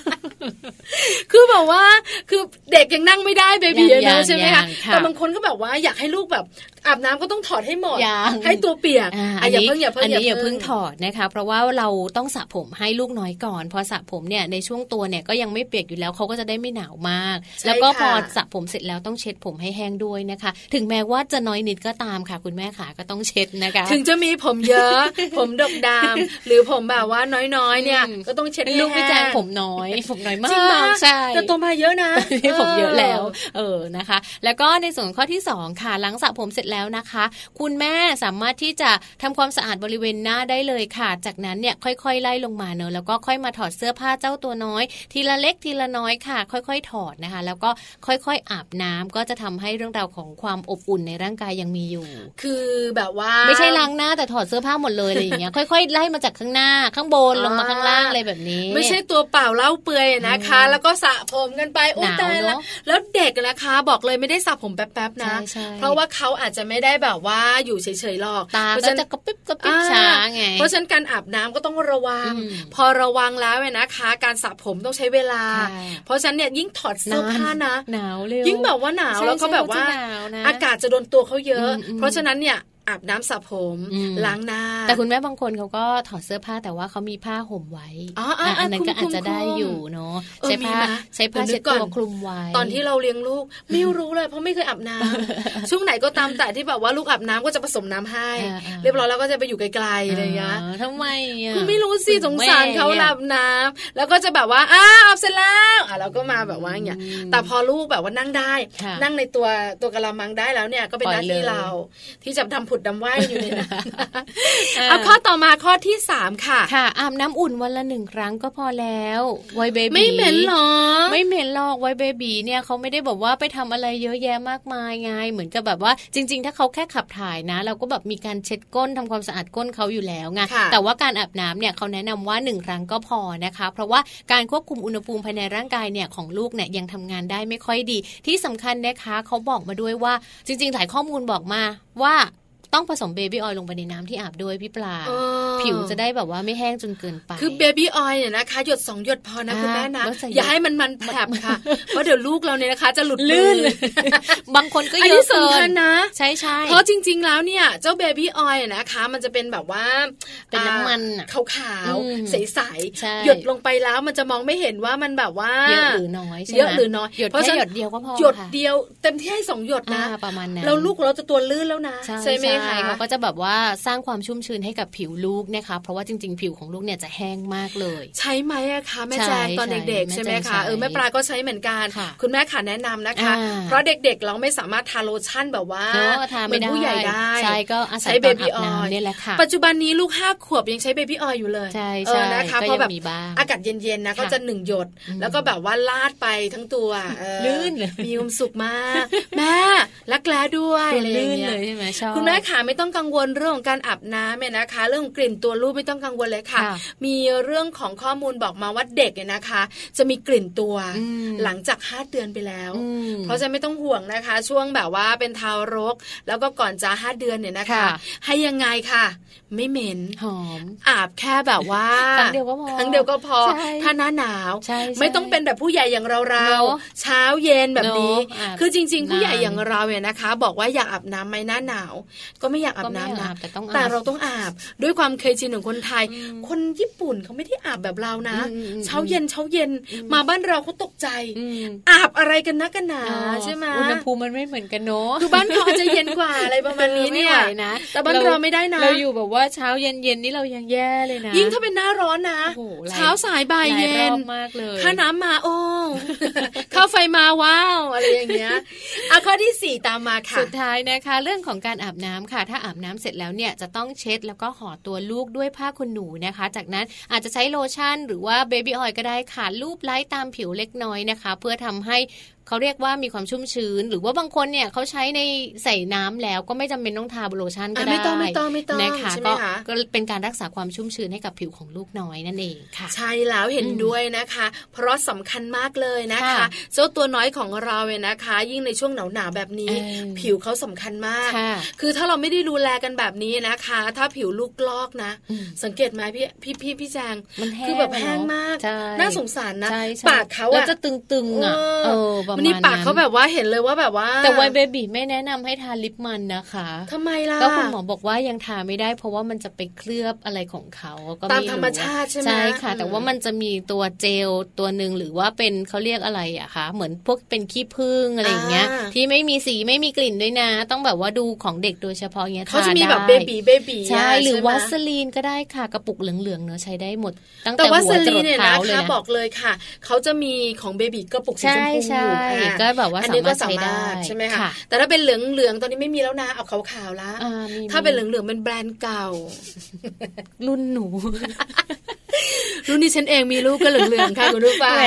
Speaker 4: คือแบบว่าคือเด็กยังนั่งไม่ได้เบบี
Speaker 3: ยัง
Speaker 4: นะ
Speaker 3: ยัง
Speaker 4: ใช่ไหม
Speaker 3: ยั
Speaker 4: คะ
Speaker 3: งค่ะ
Speaker 4: แต่บางคนก็แบบว่าอยากให้ลูกแบบอาบน้ำก็ต้องถอดให้หมด
Speaker 3: ยัง
Speaker 4: ให้ตัวเปียก
Speaker 3: อ่า
Speaker 4: อะอย่าเพิ่งอย่าเพิ่ง
Speaker 3: อันนี้อย่าเพิ่งถอดนะคะเพราะว่าเราต้องสระผมให้ลูกน้อยก่อนพอสระผมเนี่ยในช่วงตัวเนี่ยก็ยังไม่เปียกอยู่แล้วเขาก็จะได้ไม่หนาวมาก
Speaker 4: ใช่
Speaker 3: แล้วก็พอ
Speaker 4: ค่ะ
Speaker 3: สระผมเสร็จแล้วต้องเช็ดผมให้แห้งด้วยนะคะ ถึงแม้ว่าจะน้อยนิดก็ตามค่ะ คุณแม่ขาก็ต้องเช็ดนะคะ
Speaker 4: ถึงจะมีผมเยอะ ผมดกดำหรือผมแบบว่าน้อยๆเนี่ย
Speaker 3: อืม
Speaker 4: ก็ต้องเช็ดให้
Speaker 3: ลูกพี่แจง
Speaker 4: ห้
Speaker 3: ผมน้อย ผมน้อยมา
Speaker 4: จริงไหม
Speaker 3: กใช่
Speaker 4: แต่ตัวมาเยอะนะ
Speaker 3: ที่ผมเยอะแล้ว เออนะคะ แล้วก็ในส่วนข้อที่2ค่ะหลังสระผมเสร็จแล้วนะคะ คุณแม่สามารถที่จะทำความสะอาดบริเวณหน้าได้เลยค่ะ จากนั้นเนี่ยค่อยๆ ไล่ลงมาเนอะแล้วก็ค่อยมาถอดเสื้อผ้าเจ้าตัวน้อย ทีละเล็กทีละน้อยค่ะ ค่อยๆ ถอดนะคะ แล้วก็ค่อยๆ อาบน้ำก็จะทำให้เรื่องราวของความอบอุ่นในร่างกายยังมีอยู่
Speaker 4: คือแบบว่า
Speaker 3: ไม่ใช่ล้างหน้าแต่ถอดเสื้อผ้าหมดเลยอะไรอย่างเงี้ยค่อยๆไล่มาจากข้างหน้าข้างบนลงมาข้างล่างอะไรแบบนี้
Speaker 4: ไม่ใช่ตัวเปล่าเล่าเปื่อยนะคะ แล้วก็สระผมกันไปอุ้ย
Speaker 3: หนาว
Speaker 4: ตายแล้ว
Speaker 3: เนอะ
Speaker 4: แล้วเด็กนะคะ บอกเลยไม่ได้สระผมแป๊บๆนะ
Speaker 3: ใช่ใช่
Speaker 4: เพราะว่าเขาอาจจะไม่ได้แบบว่าอยู่เฉยๆหรอก
Speaker 3: ตา
Speaker 4: เพราะ
Speaker 3: ก็
Speaker 4: ฉะ
Speaker 3: จะ
Speaker 4: นั้น
Speaker 3: กระปิบกระปิบช้าไง
Speaker 4: เพราะฉะนั้นการอาบน้ำก็ต้องระวัง
Speaker 3: อืม
Speaker 4: พอระวังแล้วเนี่ยนะคะ การสระผมต้องใช้เวลา
Speaker 3: ค่ะ
Speaker 4: เพราะฉะนั้นเนี่ยยิ่งถอดเสื้อผ้านะ
Speaker 3: หนาวเร็ว
Speaker 4: ยิ่งแบบว่าหนาว
Speaker 3: ใช่
Speaker 4: แล้วก็แบบว่า
Speaker 3: ใช่เขาจะหนาวนะ
Speaker 4: อากาศจะโดนตัวเขาเยอะ
Speaker 3: อืมอืม
Speaker 4: เพราะฉะนั้นเนี่ย อาบน้ำสระผม
Speaker 3: อืม
Speaker 4: ล้างหน้า
Speaker 3: แต่คุณแม่บางคนเขาก็ถอดเสื้อผ้าแต่ว่าเขามีผ้าห่มไว้
Speaker 4: อ๋ออ๋ออะ
Speaker 3: อันนั้นก็
Speaker 4: คลุ
Speaker 3: อาจ
Speaker 4: มๆ
Speaker 3: จะได้อยู่เนาะ
Speaker 4: เออ
Speaker 3: ใช้ผ้า
Speaker 4: มีไหม
Speaker 3: ใช้ผ้า
Speaker 4: เดี๋ยวนึ
Speaker 3: เช็ด
Speaker 4: กก่
Speaker 3: ตั
Speaker 4: อ
Speaker 3: วนคลุมไว้
Speaker 4: ตอนที่เราเลี้ยงลูกไม่รู้เลยเพราะไม่เคยอาบน้ำช่วงไหนก็ตามแต่ที่แบบว่าลูกอาบน้ำก็จะผสมน้ำให้
Speaker 3: อ่าๆ
Speaker 4: เรียบร้อยแล้วก็จะไปอยู่ไกลๆอะไรอย่างเงี้ย
Speaker 3: อ่าทำไมอะ
Speaker 4: คือไม่รู้สิสงสารเขา
Speaker 3: แม่
Speaker 4: หลับน้ำแล้วก็จะแบบว่าอ้าวอาบเสร็จแล้วอะเราก็มาแบบว่าอย่างเงี้ย
Speaker 3: อืม
Speaker 4: แต่พอลูกแบบว่านั่งได้
Speaker 3: ค่ะ
Speaker 4: นั่งในตัวตัวกะละมังได้แล้วเนี่ยก็เป็น
Speaker 3: ปล่
Speaker 4: ห
Speaker 3: อย
Speaker 4: น้าที่
Speaker 3: เลย
Speaker 4: เราที่จะทำผุดดำว่ายอยู่ในนั้น
Speaker 3: อ่า
Speaker 4: เอาข้อต่อมาข้อที่สามค่ะ
Speaker 3: ค่ะ อาบน้ำอุ่นวันละหนึ่งครั้งก็พอแล้วไวเบบี
Speaker 4: ไม่เหม็นหรอ
Speaker 3: ไม่เหม็นหรอกไวเบบีเนี่ยเขาไม่ได้บอกว่าไปทำอะไรเยอะแยะมากมายไงเหมือนกับแบบว่าจริง ๆ ถ้าเขาแค่ขับถ่ายนะ เราก็แบบมีการเช็ดก้นทำความสะอาดก้นเขาอยู่แล้วไง
Speaker 4: ค่ะ
Speaker 3: แต่ว่าการอาบน้ำเนี่ยเขาแนะนำว่าหนึ่งครั้งก็พอนะคะ เพราะว่าการควบคุมอุณหภูมิภายในร่างกายเนี่ยของลูกเนี่ยยังทำงานได้ไม่ค่อยดี ที่สำคัญนะคะเขาบอกมาด้วยว่าจริง ๆ หลายข้อมูลบอกมาว่า ต้องผสม baby oil ลงไปในน้ำที่อาบด้วยพี่ปลา
Speaker 4: เออ
Speaker 3: ผิวจะได้แบบว่าไม่แห้งจนเกินไป
Speaker 4: คือเบบี้ออยเนี่ยนะคะ หยดสองหยดพอนะ
Speaker 3: อ่า
Speaker 4: คุณแม่นะ
Speaker 3: แล้วใส่
Speaker 4: อย่าให้มันมันแผลบค่ะเพราะเดี๋ยวลูกเราเนี่ยนะคะ จะหลุด
Speaker 3: ลื่น
Speaker 4: มือ
Speaker 3: เลยบางคนก็
Speaker 4: อัน
Speaker 3: เย
Speaker 4: นี้
Speaker 3: อะเกิ
Speaker 4: สำคัญ
Speaker 3: น
Speaker 4: นะ
Speaker 3: ใช่ใช่
Speaker 4: เพราะจริง ๆ แล้วเนี่ย เจ้า baby oil นะคะ มันจะเป็นแบบว่า
Speaker 3: เป็นน้ำมันอะ
Speaker 4: ขาวขาว
Speaker 3: อืม
Speaker 4: ๆใส
Speaker 3: ใช่
Speaker 4: ๆหยดลงไปแล้วมันจะมองไม่เห็นว่ามันแบบว่า
Speaker 3: เยอะหรือน้อยใช่ไหม
Speaker 4: เยอะหรือน้อย
Speaker 3: หยด
Speaker 4: เพราะ
Speaker 3: แค่
Speaker 4: ฉะนั้น
Speaker 3: หยดเดียวก็พอ
Speaker 4: หยด
Speaker 3: ค่ะ
Speaker 4: เดียวเต็มที่ให้สองหยดนะ
Speaker 3: อ่าประมาณนั้น
Speaker 4: แล้วลูกของเราจะตัวลื่นแล้วนะ
Speaker 3: ใช่
Speaker 4: ไหมคะ
Speaker 3: เขาก็จะแบบว่าสร้างความชุ่มชื้นให้กับผิวลูกนะคะ เพราะว่าจริง ๆ ผิวของลูกเนี่ยจะแห้งมากเลย
Speaker 4: ใช้ไหมอะคะแม่
Speaker 3: ใช่
Speaker 4: แจงตอนเด็กๆ
Speaker 3: ใช่
Speaker 4: ใช่ไหม
Speaker 3: แม่แจงใช้
Speaker 4: คะเออแม่ปลาก็ใช้เหมือนกัน
Speaker 3: ค่ะ
Speaker 4: คุณแม่ขาแนะนำนะคะ
Speaker 3: อ่า
Speaker 4: เพราะเด็กๆเราไม่สามารถทาโลชั่นแบบว่า
Speaker 3: เนอะทา
Speaker 4: เหมื
Speaker 3: ไม่
Speaker 4: อน
Speaker 3: ได้
Speaker 4: ผู้ใหญ่ได้
Speaker 3: ใช่ก็อาศัย
Speaker 4: ใช้
Speaker 3: ตอน
Speaker 4: baby
Speaker 3: อาบ
Speaker 4: oil
Speaker 3: น้ำเนี่ยแหละค่ะ
Speaker 4: ปัจจุบันนี้ลูกห้าขวบยังใช้เบบี้ออยอยู่เลย
Speaker 3: ใช่
Speaker 4: เอ
Speaker 3: ใช่
Speaker 4: อนะคะ
Speaker 3: ก็
Speaker 4: เพราะ
Speaker 3: ยัง
Speaker 4: แบบ
Speaker 3: มีบ้าง
Speaker 4: อากาศเย็นๆนะ
Speaker 3: ค่ะ
Speaker 4: ก็จะหนึ่งหยด
Speaker 3: อืม
Speaker 4: แล้วก็แบบว่าลาดไปทั้งตัวเออ
Speaker 3: ลื่นเลย
Speaker 4: มีความสุขมาก แม่รักแร้ด้วยอะไรอย่าง
Speaker 3: ลื่น
Speaker 4: เงี้
Speaker 3: เลยยใช่ไหมชอบ
Speaker 4: คุณแม่ขาไม่ต้องกังวลเรื่องของการอาบน้ำเนี่ยนะคะ เรื่องของกลิ่นตัวลูกไม่ต้องกังวลเลยค่ะ
Speaker 3: ค่ะ
Speaker 4: มีเรื่องของข้อมูลบอกมาว่าเด็กเนี่ยนะคะ จะมีกลิ่นตัว
Speaker 3: อืม
Speaker 4: หลังจากห้าเดือนไปแล้ว
Speaker 3: อืม
Speaker 4: เพราะฉะนั้นไม่ต้องห่วงนะคะ ช่วงแบบว่าเป็นทารก แล้วก็ก่อนจะห้าเดือนเนี่ยนะคะ
Speaker 3: ค่ะ
Speaker 4: ให้ยังไงค่ะ ไม่เหม็น
Speaker 3: หอม
Speaker 4: อาบแค่แบบว่า
Speaker 3: ครั้งเดียวก็พอ
Speaker 4: ครั้งเดียวก็พอ
Speaker 3: ใช่
Speaker 4: ถ้าหน้าหนาว
Speaker 3: ใช่ใช่
Speaker 4: ไม่ต้องเป็นแบบผู้ใหญ่อย่างเราเรา
Speaker 3: เนอะ
Speaker 4: เช้าเย็นแบบนี้
Speaker 3: เนอะอาบ
Speaker 4: คือจริง ๆ ผู้ใหญ่
Speaker 3: นาน
Speaker 4: อย่างเราเนี่ยนะคะ บอกว่าอยากอาบน้ำไหมหน้าหนาวก็ไม่อยากอา
Speaker 3: ก็
Speaker 4: บ
Speaker 3: ไม่
Speaker 4: น้ำ
Speaker 3: อา
Speaker 4: นะ
Speaker 3: บแต่ต้องอาบ
Speaker 4: แต่เราต้องอาบด้วยความเคยชินของคนไทย
Speaker 3: อืม
Speaker 4: คนญี่ปุ่นเขาไม่ได้อาบแบบเรานะ
Speaker 3: อืมอืมอืม
Speaker 4: เช้าเย็นเช้าเย็น
Speaker 3: อืม
Speaker 4: มาบ้านเราเขาตกใจ
Speaker 3: อืม
Speaker 4: อาบอะไรกันนักกันหนา
Speaker 3: อ๋อ
Speaker 4: ใช่ไหม
Speaker 3: อุณหภูมิมันไม่เหมือนกันเนอะ
Speaker 4: คือบ้านเขาอาจจะเย็นกว่าอะไรประมาณนี้เนี่ย
Speaker 3: ไม่ไหวนะ
Speaker 4: แต่บ้านเราไม่ได้นะ
Speaker 3: เราอยู่แบบว่าเช้าเย็นเย็นๆนี่เรายังแย่เลยนะ
Speaker 4: ยิ่งถ้าเป็นหน้าร้อนนะ
Speaker 3: โอ้โหหลาย
Speaker 4: เช้าสายบ่าย
Speaker 3: หล
Speaker 4: เย็
Speaker 3: ร
Speaker 4: น
Speaker 3: อบมากเลย
Speaker 4: ค่าน้ำมาโอ้ค่าไฟมาว้าวอะไรอย่างเงี้ยอะข้อที่สี่ตามมาค่ะ
Speaker 3: สุดท้ายนะคะ เรื่องของการอาบน้ำค่ะ ถ้าอาบน้ำเสร็จแล้วเนี่ยจะต้องเช็ดแล้วก็ห่อตัวลูกด้วยผ้าขนหนูนะคะ จากนั้นอาจจะใช้โลชั่น หรือว่าเบบี้ออยล์ก็ได้ค่ะลูบไล้ตามผิวเล็กน้อยนะคะ เพื่อทำให้ เขาเรียกว่ามีความชุ่มชื้น หรือว่าบางคนเนี่ยเขาใช้ในใส่น้ำแล้วก็ไม่จำเป็นต้องทาโลชั่นก็
Speaker 4: อะ
Speaker 3: ได้
Speaker 4: ไม่ต้องไม่ต้องไม่ต้อง
Speaker 3: นะคะ
Speaker 4: ใช่ไหม
Speaker 3: ก็
Speaker 4: คะ
Speaker 3: ก็เป็นการรักษาความชุ่มชื้นให้กับผิวของลูกน้อยนั่นเองค่ะ
Speaker 4: ใช่แล้วเห็น
Speaker 3: อืม
Speaker 4: ด้วยนะคะ เพราะสำคัญมากเลยนะคะ
Speaker 3: ค่ะ
Speaker 4: เจ้าตัวน้อยของเราเนี่ยนะคะ ยิ่งในช่วงหนาวๆแบบนี้
Speaker 3: เออ
Speaker 4: ผิวเขาสำคัญมาก
Speaker 3: ค่ะ
Speaker 4: คือถ้าเราไม่ได้ดูแลกันแบบนี้นะคะ ถ้าผิวลูกลอกนะ
Speaker 3: อืม
Speaker 4: สังเกตไหมพี่พี่พี่พี่แจง
Speaker 3: มันแห้ง
Speaker 4: คือแบบแห้งมาก
Speaker 3: ใช่
Speaker 4: น่าสงสารนะ
Speaker 3: ใช่ใช่
Speaker 4: ปากเขา
Speaker 3: แล้ว
Speaker 4: อะ
Speaker 3: จะตึงๆอะเออประมาณ
Speaker 4: วันนี้ปากเขาแบบว่าเห็นเลยว่าแบบว่า
Speaker 3: แต่วัยเบบีไม่แนะนำให้ทาลิปมันนะคะ
Speaker 4: ทำไมล่ะ
Speaker 3: ก็คุณหมอบอกว่ายังทาไม่ได้ เพราะว่ามันจะไปเคลือบอะไรของเขาก็
Speaker 4: ตาม
Speaker 3: ไธ
Speaker 4: รรมชาติใช่ไหม
Speaker 3: ใช่ค่ะ
Speaker 4: อืม
Speaker 3: แต่ว่ามันจะมีตัวเจลตัวหนึ่งหรือว่าเป็นเขาเรียกอะไรอะคะเหมือนพวกเป็นขี้ผึ้งอะไรอย่างเงี้ย
Speaker 4: อ่า
Speaker 3: ที่ไม่มีสีไม่มีกลิ่นด้วยนะ ต้องแบบว่าดูของเด็กโดยเฉพาะเงี้ย
Speaker 4: เขาจะมี
Speaker 3: ท
Speaker 4: แบบเบ
Speaker 3: ได้
Speaker 4: บีเบบี
Speaker 3: ใช่หรือ
Speaker 4: ใช่ไม
Speaker 3: วัสลีนก็ได้ค่ะกระปุกเหลืองๆเนอะใช้ได้หมดตั้ง
Speaker 4: แต่
Speaker 3: แต่
Speaker 4: ว่า
Speaker 3: หั
Speaker 4: ส
Speaker 3: วจ
Speaker 4: ลี
Speaker 3: รด
Speaker 4: เนี่ย
Speaker 3: เท้า
Speaker 4: นะ
Speaker 3: เลย
Speaker 4: คะ
Speaker 3: นะ
Speaker 4: บอกเลยค่ะเขาจะมีของเบบีกระปุกสีช
Speaker 3: ใช่
Speaker 4: มพู
Speaker 3: ใช่
Speaker 4: อะ
Speaker 3: ก็แบบว่า
Speaker 4: อัน
Speaker 3: สา
Speaker 4: นี้ก็
Speaker 3: มารถ
Speaker 4: สา
Speaker 3: ใช้ได้
Speaker 4: มารถใช่ไหมคะ
Speaker 3: ค่ะ
Speaker 4: แต่ถ้าเป็นเหลืองเหลืองๆตอนนี้ไม่มีแล้วนะเอาขาวๆแล้ว
Speaker 3: อ่มี
Speaker 4: ถ้าเป็นเหลืองเหลืองๆเป็นแบรนด์เก่า
Speaker 3: รุ่นหนู
Speaker 4: รุ่นนี้ฉันเองมีลูกก็เหลืองๆค่ะคุณผู้ฟัง
Speaker 3: แหม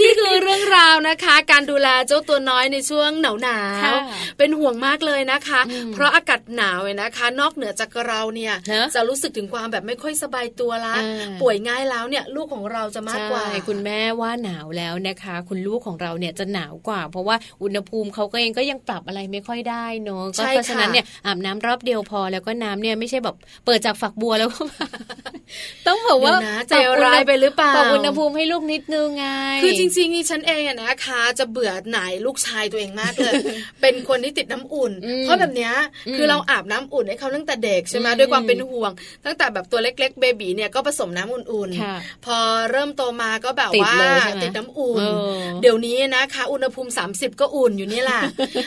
Speaker 4: นี่คือเรื่องราวนะคะ การดูแลเจ้าตัวน้อยในช่วงหนาวหนาว
Speaker 3: ค่ะ
Speaker 4: เป็นห่วงมากเลยนะคะ
Speaker 3: อืม
Speaker 4: เพราะอากาศหนาวเนี่ยนะคะ นอกเหนือจากเราเนี่ย
Speaker 3: เนอะ
Speaker 4: จะรู้สึกถึงความแบบไม่ค่อยสบายตัวละ
Speaker 3: อ่า
Speaker 4: ป่วยง่ายแล้วเนี่ยลูกของเราจะมากกว่า
Speaker 3: ใช่คุณแม่ว่าหนาวแล้วนะคะ คุณลูกของเราเนี่ยจะหนาวกว่า เพราะว่าอุณหภูมิเขาก็เองก็ยังปรับอะไรไม่ค่อยได้เนอะก็
Speaker 4: ใช่
Speaker 3: เพราะฉะนั้น
Speaker 4: ค่ะ
Speaker 3: เนี่ยอาบน้ำรอบเดียวพอแล้วก็น้ำเนี่ยไม่ใช่แบบเปิดจากฝักบัวแล้วก็ต้องแบบว่า
Speaker 4: เดี๋ยวนะใจร้ายไปหรือเปล่า
Speaker 3: ปรับอุณหภูมิให้ลูกนิดนึงไง
Speaker 4: คือจริงๆนี่ฉันเองอะนะคะ จะเบื่อหน่ายลูกชายตัวเองมากเลย เป็นคนที่ติดน้ำอุ่น
Speaker 3: อืม
Speaker 4: เพราะแบบเนี้ย
Speaker 3: อืม
Speaker 4: คือเราอาบน้ำอุ่นให้เขาตั้งแต่เด็กใช่ไหม
Speaker 3: อืม
Speaker 4: ด้วยความเป็นห่วง ตั้งแต่แบบตัวเล็กๆเบบีเนี่ยก็ผสมน้ำอุ่น
Speaker 3: ค่ะ
Speaker 4: ๆพอเริ่มโตมาก็แบบ
Speaker 3: ติด
Speaker 4: ว่า
Speaker 3: เลยใช่ไหม
Speaker 4: ติดน้ำอุ่น
Speaker 3: เออ
Speaker 4: เดี๋ยวนี้นะคะ อุณหภูมิ 30 ก็อุ่นอยู่นี่แหละ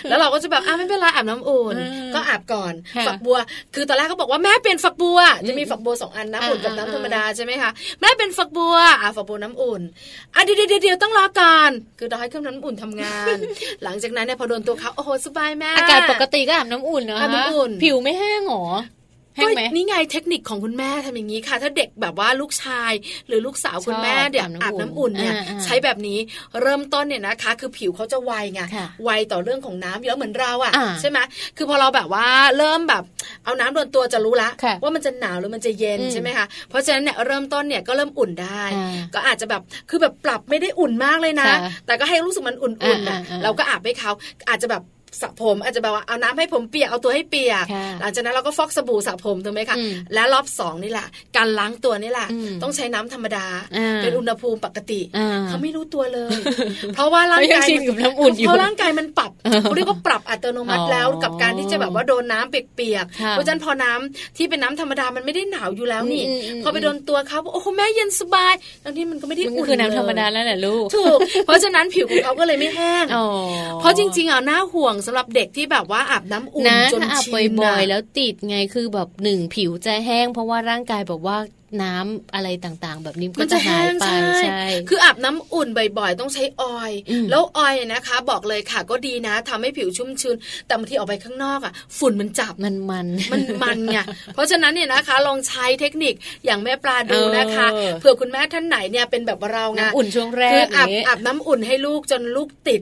Speaker 4: แล้วเราก็จะแบบอ้าวไม่เป็นไรอาบน้ำอุ่น
Speaker 3: อืม
Speaker 4: ก็อาบก่อน
Speaker 3: ค่ะ
Speaker 4: ฝักบัว คือตอนแรกก็บอกว่าแม่เป็นฝักบัวจะมี
Speaker 3: อืม
Speaker 4: ฝักบัวสองอันน้ำอุ่นกับ
Speaker 3: อ่า
Speaker 4: น้ำธรรม
Speaker 3: อ่า
Speaker 4: ดาใช่ไหมคะแม่เป็นฝักบัวอะฝักบัวน้ำอุ่นอะเดี๋ยวเดี๋ยวเดี๋ยวต้องรอก่อนคือรอให้เครื่องน้ำอุ่นทำงาน หลังจากนั้นเนี่ยพอโดนตัวเขาโอ้โหสบายแม่
Speaker 3: อากาศปกติก็อาบน้ำอุ่นนะ
Speaker 4: อาบน้ำอุ่น
Speaker 3: ผิวไม่แห้งหรอแห้งไหม
Speaker 4: ก็นี่ไงเทคนิคของคุณแม่ทำอย่างนี้ค่ะ ถ้าเด็กแบบว่าลูกชาย หรือลูกสาวคุณแม่
Speaker 3: ชอบ
Speaker 4: เดี๋ยว
Speaker 3: อา
Speaker 4: อา
Speaker 3: บบน้ำ
Speaker 4: น้ำอุ่นเนี่ย
Speaker 3: อ่าๆ
Speaker 4: ใช้แบบนี้เริ่มต้นเนี่ยนะคะ คือผิวเขาจะไวไง
Speaker 3: ค่ะ
Speaker 4: ไวต่อเรื่องของน้ำอยู่แล้วเหมือนเราอะ
Speaker 3: อ่า
Speaker 4: ใช่ไหมคือพอเราแบบว่าเริ่มแบบเอาน้ำโดนตัวจะรู้ละ
Speaker 3: ค่ะ
Speaker 4: ว่ามันจะหนาวหรือมันจะเย็น
Speaker 3: อืม
Speaker 4: ใช่ไหมคะเพราะฉะนั้นเนี่ยเริ่มต้นเนี่ยก็เริ่มอุ่นได้
Speaker 3: อ่า
Speaker 4: ก็อาจจะแบบคือแบบปรับไม่ได้อุ่นมากเลยนะ
Speaker 3: ค่ะ
Speaker 4: แต่ก็ให้รู้สึกมันอุ่นๆ
Speaker 3: อ่า
Speaker 4: อะ
Speaker 3: อ่า
Speaker 4: เราก็อาบให้เขาอาจจะแบบ สระผมอาจจะแบบว่าเอาน้ำให้ผมเปียกเอาตัวให้เปียก
Speaker 3: ค่ะ
Speaker 4: หลังจากนั้นเราก็ฟอกสบู่สระผมถูกไหมคะ
Speaker 3: อืม
Speaker 4: และรอบสองนี่แหละการล้างตัวนี่แหละ
Speaker 3: อืม
Speaker 4: ต้องใช้น้ำธรรมดา
Speaker 3: อ่า
Speaker 4: เป็นอุณหภูมิปกติ
Speaker 3: อ่า
Speaker 4: เขาไม่รู้ตัวเลย เพราะว่าร่างกาย
Speaker 3: เขายังชินกับน้ำอุ่นอยู่
Speaker 4: เพราะร่างกายมันปรับ
Speaker 3: เออ
Speaker 4: เขาเรียกว่าปรับอัตโนมัติ
Speaker 3: อ๋อ
Speaker 4: แล้วกับการที่จะแบบว่าโดนน้ำเปียกๆ
Speaker 3: ค่ะ
Speaker 4: เพราะฉะนั้นพอน้ำที่เป็นน้ำธรรมดามันไม่ได้หนาวอยู่แล้วนี่
Speaker 3: อืมอืม
Speaker 4: พอไปโดนตัวเขาโอ้โหแม่เย็นสบายทั้งที่มันก็ไม่ได้
Speaker 3: มัน
Speaker 4: อุ่น
Speaker 3: คือน้ำธรรมดา
Speaker 4: เลย
Speaker 3: แล้วแหละลูก
Speaker 4: ถูกเพราะฉะนั้นผิวของเขาก็เลยไม่แห้ง
Speaker 3: อ๋อ
Speaker 4: เพราะจริงๆอะน่าห่วงสำหรับเด็กที่แบบว่าอาบน้ำอุ่น
Speaker 3: นะ
Speaker 4: จน
Speaker 3: ถ้าอาบ
Speaker 4: ชิน
Speaker 3: บ่อยๆ
Speaker 4: นะ
Speaker 3: แล้วติดไงคือแบบหนึ่งผิวจะแห้ง เพราะว่าร่างกายแบบว่า น้ำอะไรต่างๆ แบบนี้
Speaker 4: มันก็
Speaker 3: จะ
Speaker 4: จะ
Speaker 3: หาย
Speaker 4: แห้ง
Speaker 3: ไป
Speaker 4: ใช่
Speaker 3: ใช่
Speaker 4: คืออาบน้ำอุ่นบ่อยๆ ต้องใช้ oil อื
Speaker 3: ม
Speaker 4: แล้ว oil นะคะ บอกเลยค่ะก็ดีนะทำให้ผิวชุ่มชื้นแต่บางทีออกไปข้างนอกอะ ฝุ่นมันจับ
Speaker 3: มันมัน
Speaker 4: มันมันไงเพราะฉะนั้นเนี่ยนะคะ ลองใช้เทคนิคอย่างแม่ปลาดูนะคะ
Speaker 3: เออ
Speaker 4: เผื่อคุณแม่ท่านไหนเนี่ยเป็นแบบเราไง
Speaker 3: น้ำอุ่นช่วงแรกคื
Speaker 4: ออาบ
Speaker 3: นี้
Speaker 4: อาบน้ำอุ่นให้ลูกจนลูกติด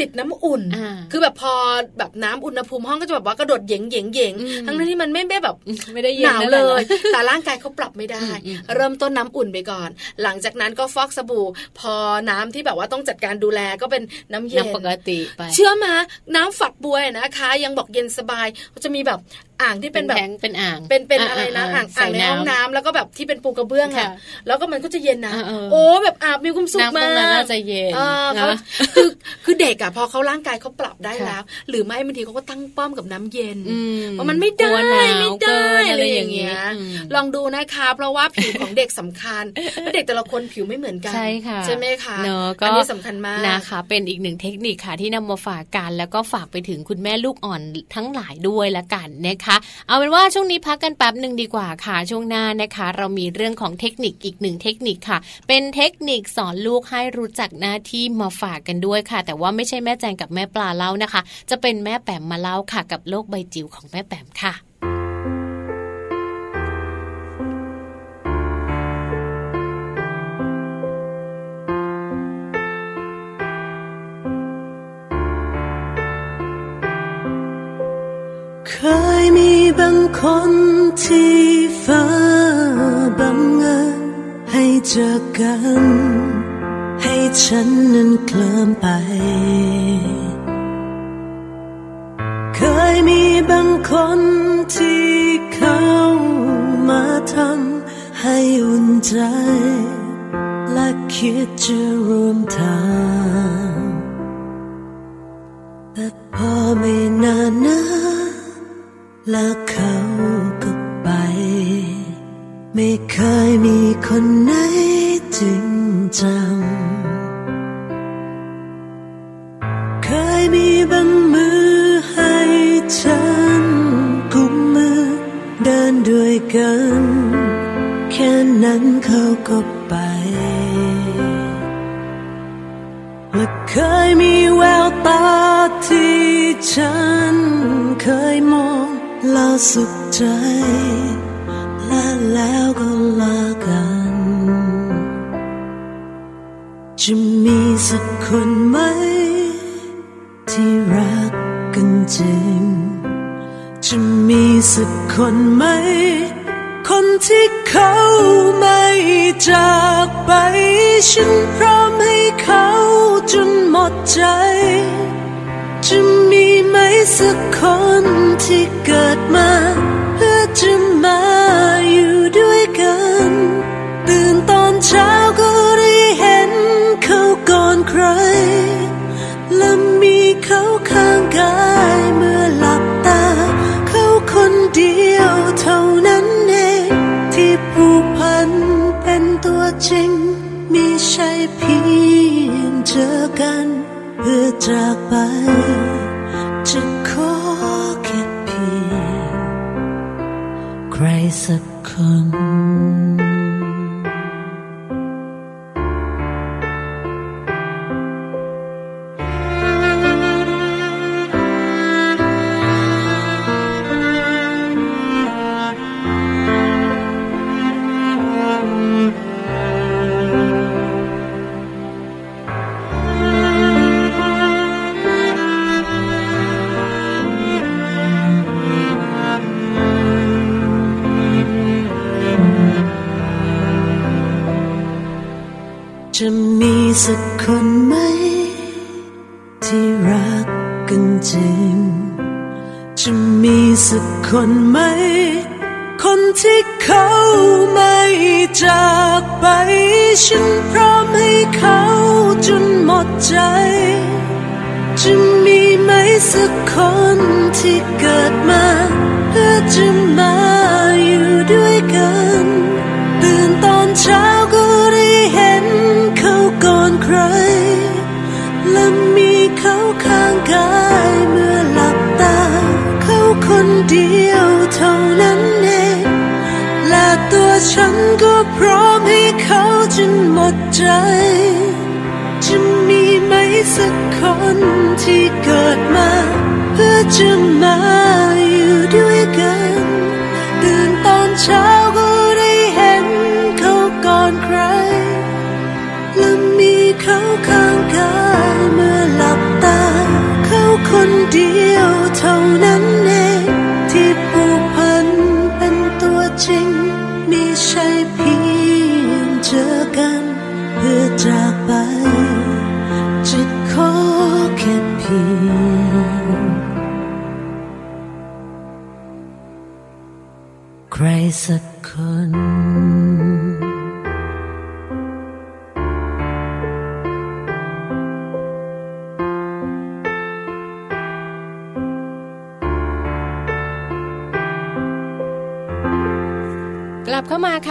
Speaker 4: ติดน้ำอุ่น
Speaker 3: อ่า
Speaker 4: คือแบบพอแบบน้ำอุณหภูมิห้องก็จะแบบว่ากระโดดเหย่งเหย่งเหย่ง
Speaker 3: อืม
Speaker 4: ทั้งนั้นที่มันไม่ได้แบบ
Speaker 3: ไม่ได้เย็
Speaker 4: ห
Speaker 3: น
Speaker 4: นาว
Speaker 3: นั่น
Speaker 4: เล
Speaker 3: แหะ
Speaker 4: ยแต่ร่างกายเขาปรับไม่ได้
Speaker 3: อืมอืม
Speaker 4: เริ่มต้นน้ำอุ่นไปก่อน หลังจากนั้นก็ฟอกสบู่ พอน้ำที่แบบว่าต้องจัดการดูแลก็เป็นน้ำเย็น
Speaker 3: น้ำปกติไป
Speaker 4: เชื่อมาน้ำฝักบัวนะคะ ยังบอกเย็นสบายจะมีแบบอ่างที่เป็นแบบ
Speaker 3: แทงเป็นอ่าง
Speaker 4: เป็นเป็น
Speaker 3: อ่า
Speaker 4: อะไรนะ
Speaker 3: อ่า
Speaker 4: อ่าง
Speaker 3: ใส่
Speaker 4: อ่างใน
Speaker 3: น้ำ
Speaker 4: ห้องน้ำแล้วก็แบบที่เป็นปูกระเบื้อง
Speaker 3: ค่ะ
Speaker 4: อะแล้วก็มันก็จะเย็นนะ
Speaker 3: อ่าเออ
Speaker 4: โอ้แบบอาบมีความสุข
Speaker 3: น้ำต
Speaker 4: มา
Speaker 3: รงนั้น
Speaker 4: ก
Speaker 3: น่าจะเย็น
Speaker 4: เออเขา
Speaker 3: นะ
Speaker 4: คือคือเด็กอะพอเขาร่างกายเขาปรับได้
Speaker 3: ค่ะ
Speaker 4: แล้ว หรือไม่บางทีเขาก็ตั้งป้อมกับน้ำเย็น
Speaker 3: อื
Speaker 4: เพราะมันไม่ได้
Speaker 3: กลัวหนาว
Speaker 4: ไม่
Speaker 3: เกิ
Speaker 4: ได้
Speaker 3: น
Speaker 4: อะ
Speaker 3: อะไรไรอ
Speaker 4: อย่าง
Speaker 3: ย่างเงี้
Speaker 4: เงี้
Speaker 3: ย
Speaker 4: ย
Speaker 3: อืม
Speaker 4: ลองดูนะคะ เพราะว่าผิวของเด็กสำคัญและเด็กแต่ละคนผิวไม่เหมือนกัน
Speaker 3: ใช่ค่ะ
Speaker 4: ใช่ไหมคะ
Speaker 3: เนอะ
Speaker 4: อั
Speaker 3: ก็
Speaker 4: นี้สำคัญมาก
Speaker 3: นะคะ เป็นอีกหนึ่งเทคนิคค่ะที่นำมาฝากกันแล้วก็ฝากไปถึงคุณแม่ลูกอ่อนทั้งหลายด้วยละกันนะคะเอาเป็นว่าช่วงนี้พักกันแป๊บหนึ่งดีกว่าค่ะ ช่วงหน้านะคะ เรามีเรื่องของเทคนิคอีกหนึ่งเทคนิคค่ะ เป็นเทคนิคสอนลูกให้รู้จักหน้าที่มาฝากกันด้วยค่ะ แต่ว่าไม่ใช่แม่แจงกับแม่ปลาเล่านะคะ จะเป็นแม่แปมมาเล่าค่ะ กับโลกใบจิ๋วของแม่แปมค่ะ
Speaker 6: คนที่ฟ้าบังเอิญให้เจอกัน ให้ฉันนั้นเคลิ้มไป เคยมีบางคนที่เข้ามาทำให้อุ่นใจ และคิดจะรวมทางแต่พอไม่นานนะ แล้วเขาก็ไป ไม่เคยมีคนไหนจริงจัง เคยมีบางมือให้ฉันกุมมือเดินด้วยกัน แค่นั้นเขาก็ไปและเคยมีแววตาที่ฉันเคยมอง ล้วสุขใจ และแล้วก็ลากัน จะมีสักคนไหม ที่รักกันจริง จะมีสักคนไหม คนที่เขาไม่จากไป ฉันพร้อมให้เขาจนหมดใจ สักคนที่เกิดมา เพื่อจะมาอยู่ด้วยกัน ตื่นตอนเช้าก็ได้เห็นเขาก่อนใคร และมีเขาข้างกายเมื่อหลับตา เขาคนเดียวเท่านั้นเองที่ผูกพันเป็นตัวจริง มีใช่เพียงเจอกัน เพื่อจากไปจ ใฉันพร้อมให้เขาจนหมดใจ จะมีไหมสักคนที่เกิดมาเพื่อจะมาอยู่ด้วยกัน ตื่นตอนเช้าก็ได้เห็นเขาก่อนใคร และมีเขาข้างกาย ดใจ จะมีไหมสักคนที่เกิดมา เพื่อจะมาอยู่ด้วยกัน ตื่นตอนเช้าก็ได้เห็นเขาก่อนใคร และมีเขาข้างกายเมื่อหลับตา เขาคนเดียวเท่านั้น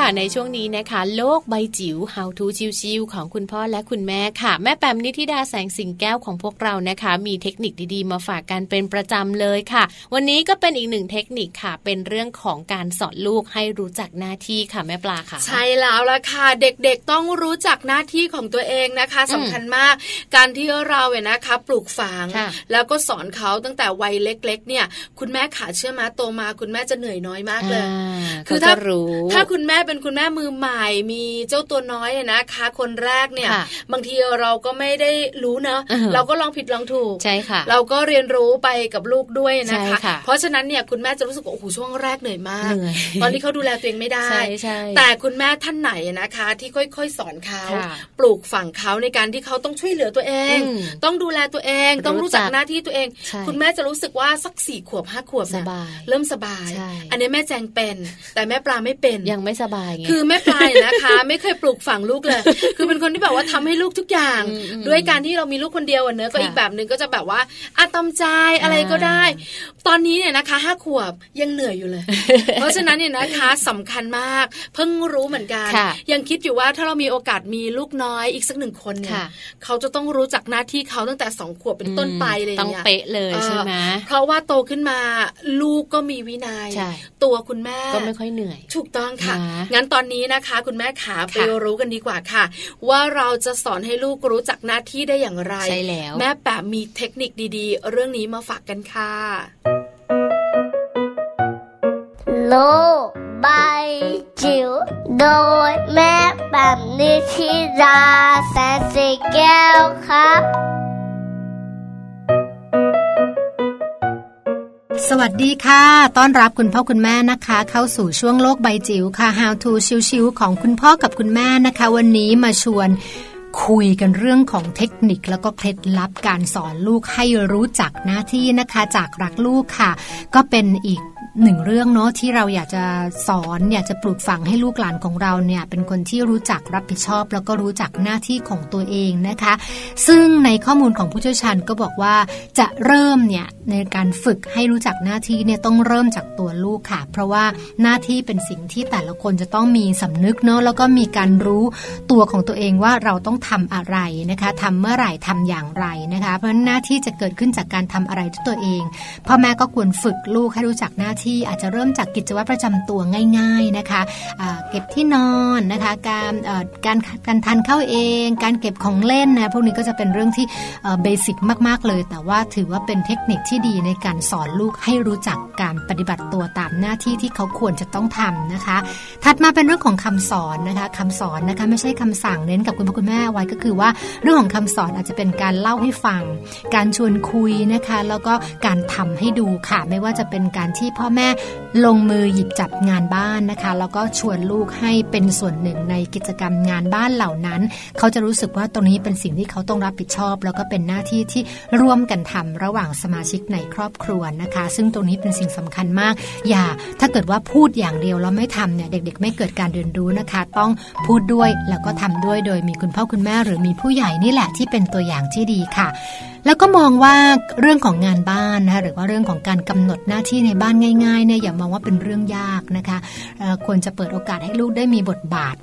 Speaker 3: ค่ะในช่วงนี้นะคะ โลกใบจิ๋ว How to ชิวๆของคุณพ่อและคุณแม่ค่ะ แม่แปมนิธิดาแสงสิงแก้วของพวกเรานะคะ มีเทคนิคดีๆ มาฝากกันเป็นประจำเลยค่ะ วันนี้ก็เป็นอีกหนึ่งเทคนิคค่ะ เป็นเรื่องของการสอนลูกให้รู้จักหน้าที่ค่ะแม่ปลาค่ะ
Speaker 4: ใช่แล้วละค่ะ เด็กๆต้องรู้จักหน้าที่ของตัวเองนะคะสำคัญมาก การที่เราเนี่ยนะคะปลูกฝัง
Speaker 3: ค่ะ
Speaker 4: แล้วก็สอนเขาตั้งแต่วัยเล็ก ๆ เนี่ย คุณแม่ขาเชื่อมาโตมา คุณแม่จะเหนื่อยน้อยมากเลยาคือ
Speaker 3: เขา
Speaker 4: ถ้า
Speaker 3: จะรู้
Speaker 4: ถ้าคุณแม่เป็นคุณแม่มือใหม่มีเจ้าตัวน้อยนะคะ คนแรกเนี่ย
Speaker 3: ค่ะ
Speaker 4: บางทีเราก็ไม่ได้รู้เนอะ
Speaker 3: อือฮะ
Speaker 4: เราก็ลองผิดลองถูก
Speaker 3: ใช่ค่ะ
Speaker 4: เราก็เรียนรู้ไปกับลูกด้วยนะคะ
Speaker 3: ใช่ค่ะ
Speaker 4: เพราะฉะนั้นเนี่ยคุณแม่จะรู้สึกว่าโอ้โหช่วงแรกเหนื่อยมาก
Speaker 3: เหนื่อย
Speaker 4: ตอนนี้เขาดูแลตัวเองไม่ได้
Speaker 3: ใช่ใช่
Speaker 4: แต่คุณแม่ท่านไหนนะคะ ที่ค่อย ๆ สอนเขา
Speaker 3: ค่ะ
Speaker 4: ปลูกฝังเขาในการที่เขาต้องช่วยเหลือตัวเอง
Speaker 3: อืม
Speaker 4: ต้องดูแลตัวเองต้องรู้จักหน้าที่ตัวเอง
Speaker 3: ใช่
Speaker 4: คุณแม่จะรู้สึกว่าสักสี่ขวบห้าขวบ
Speaker 3: ส
Speaker 4: เนี่ย
Speaker 3: บาย
Speaker 4: เริ่มสบาย
Speaker 3: ใช่
Speaker 4: อันนี้แม่แจงเป็น แต่แม่ปลาไม่เป็น
Speaker 3: ยังไม่สบายไง
Speaker 4: คือแม่ปลายนะคะ ไม่เคยปลูกฝังลูกเลย คือเป็นคนที่แบบว่าทำให้ลูกทุกอย่าง
Speaker 3: อืมอืม
Speaker 4: ด้วยการที่เรามีลูกคนเดียวอะเนอะก็
Speaker 3: ค่ะ
Speaker 4: อีกแบบหนึ่งก็จะแบบว่าอะตามใจอะไรก็ได้ ตอนนี้เนี่ยนะคะห้าขวบยังเหนื่อยอยู่เลย เพราะฉะนั้นเนี่ยนะคะสำคัญมาก เพิ่งรู้เหมือนกัน
Speaker 3: ค่ะ
Speaker 4: ยังคิดอยู่ว่าถ้าเรามีโอกาสมีลูกน้อยอีกสักหนึ่งคนเนี่ย
Speaker 3: ค่ะ
Speaker 4: เขาจะต้องรู้จักหน้าที่เขาตั้งแต่สองขวบเป็นต้นไปเลย
Speaker 3: ต้อง
Speaker 4: เนี่ย
Speaker 3: เป๊ะเลยใช่ไหม
Speaker 4: เพราะว่าโตขึ้นมาลูกก็มีวินัย
Speaker 3: ใช่
Speaker 4: ตัวคุณแม่
Speaker 3: ก็ไม่ค่อยเหนื่อย
Speaker 4: ถูกต้องค่ะ
Speaker 3: นะ
Speaker 4: งั้นตอนนี้นะคะ คุณแม่ขาไป
Speaker 3: ค่ะ
Speaker 4: รู้กันดีกว่าค่ะ ว่าเราจะสอนให้ลูกรู้จักหน้าที่ได้อย่างไร
Speaker 3: ใช่แล้ว
Speaker 4: แม่แปะมีเทคนิคดีๆ เรื่องนี้มาฝากกันค่ะ
Speaker 7: โลกใบจิ๋วโดยแม่แบบนิชิราแสนสีแก้วครับ
Speaker 8: สวัสดีค่ะ ต้อนรับคุณพ่อคุณแม่นะคะ เข้าสู่ช่วงโลกใบจิ๋วค่ะ How to ชิวๆของคุณพ่อกับคุณแม่นะคะ วันนี้มาชวนคุยกันเรื่องของเทคนิคแล้วก็เคล็ดลับการสอนลูกให้รู้จักหน้าที่นะคะ จากรักลูกค่ะ ก็เป็นอีก หนึ่งเรื่องเนาะที่เราอยากจะสอนอยากจะปลูกฝังให้ลูกหลานของเราเนี่ยเป็นคนที่รู้จักรับผิดชอบ แล้วก็รู้จักหน้าที่ของตัวเองนะคะ ซึ่งในข้อมูลของผู้เชี่ยวชาญก็บอกว่าจะเริ่มเนี่ยในการฝึกให้รู้จักหน้าที่เนี่ยต้องเริ่มจากตัวลูกค่ะ เพราะว่าหน้าที่เป็นสิ่งที่แต่ละคนจะต้องมีสำนึกเนาะแล้วก็มีการรู้ตัวของตัวเองว่าเราต้องทำอะไรนะคะทำเมื่อไหร่ทำอย่างไรนะคะ เพราะหน้าที่จะเกิดขึ้นจากการทำอะไรด้วยตัวเองพ่อแม่ก็ควรฝึกลูกให้รู้จักหน้าที่อาจจะเริ่มจากกิจวัตรประจำตัวง่าย ๆนะคะอ่าเก็บที่นอนนะคะการการการทานข้าวเอง การเก็บของเล่นนะพวกนี้ก็จะเป็นเรื่องที่เบสิกมากๆเลย แต่ว่าถือว่าเป็นเทคนิคที่ดีในการสอนลูกให้รู้จักการปฏิบัติตัวตามหน้าที่ที่เขาควรจะต้องทำนะคะ ถัดมาเป็นเรื่องของคำสอนนะคะคำสอนนะคะไม่ใช่คำสั่งเน้นกับคุณพ่อคุณแม่ไว้ก็คือว่าเรื่องของคำสอนอาจจะเป็นการเล่าให้ฟัง การชวนคุยนะคะ แล้วก็การทำให้ดูค่ะ ไม่ว่าจะเป็นการที่พ่อแม่ ลงมือหยิบจับงานบ้านนะคะ แล้วก็ชวนลูกให้เป็นส่วนหนึ่งในกิจกรรมงานบ้านเหล่านั้น เขาจะรู้สึกว่าตรงนี้เป็นสิ่งที่เขาต้องรับผิดชอบ แล้วก็เป็นหน้าที่ที่ร่วมกันทำระหว่างสมาชิกในครอบครัวนะคะ ซึ่งตรงนี้เป็นสิ่งสำคัญมาก อย่าถ้าเกิดว่าพูดอย่างเดียวแล้วไม่ทำเนี่ยเด็ก ๆ ไม่เกิดการเรียนรู้นะคะ ต้องพูดด้วยแล้วก็ทำด้วยโดยมีคุณพ่อคุณแม่ หรือมีผู้ใหญ่นี่แหละที่เป็นตัวอย่างที่ดีค่ะแล้วก็มองว่าเรื่องของงานบ้านนะคะหรือว่าเรื่องของการกำหนดหน้าที่ในบ้านง่ายๆเนี่ยอย่ามองว่าเป็นเรื่องยากนะคะควรจะเปิดโอกาสให้ลูกได้มีบทบาท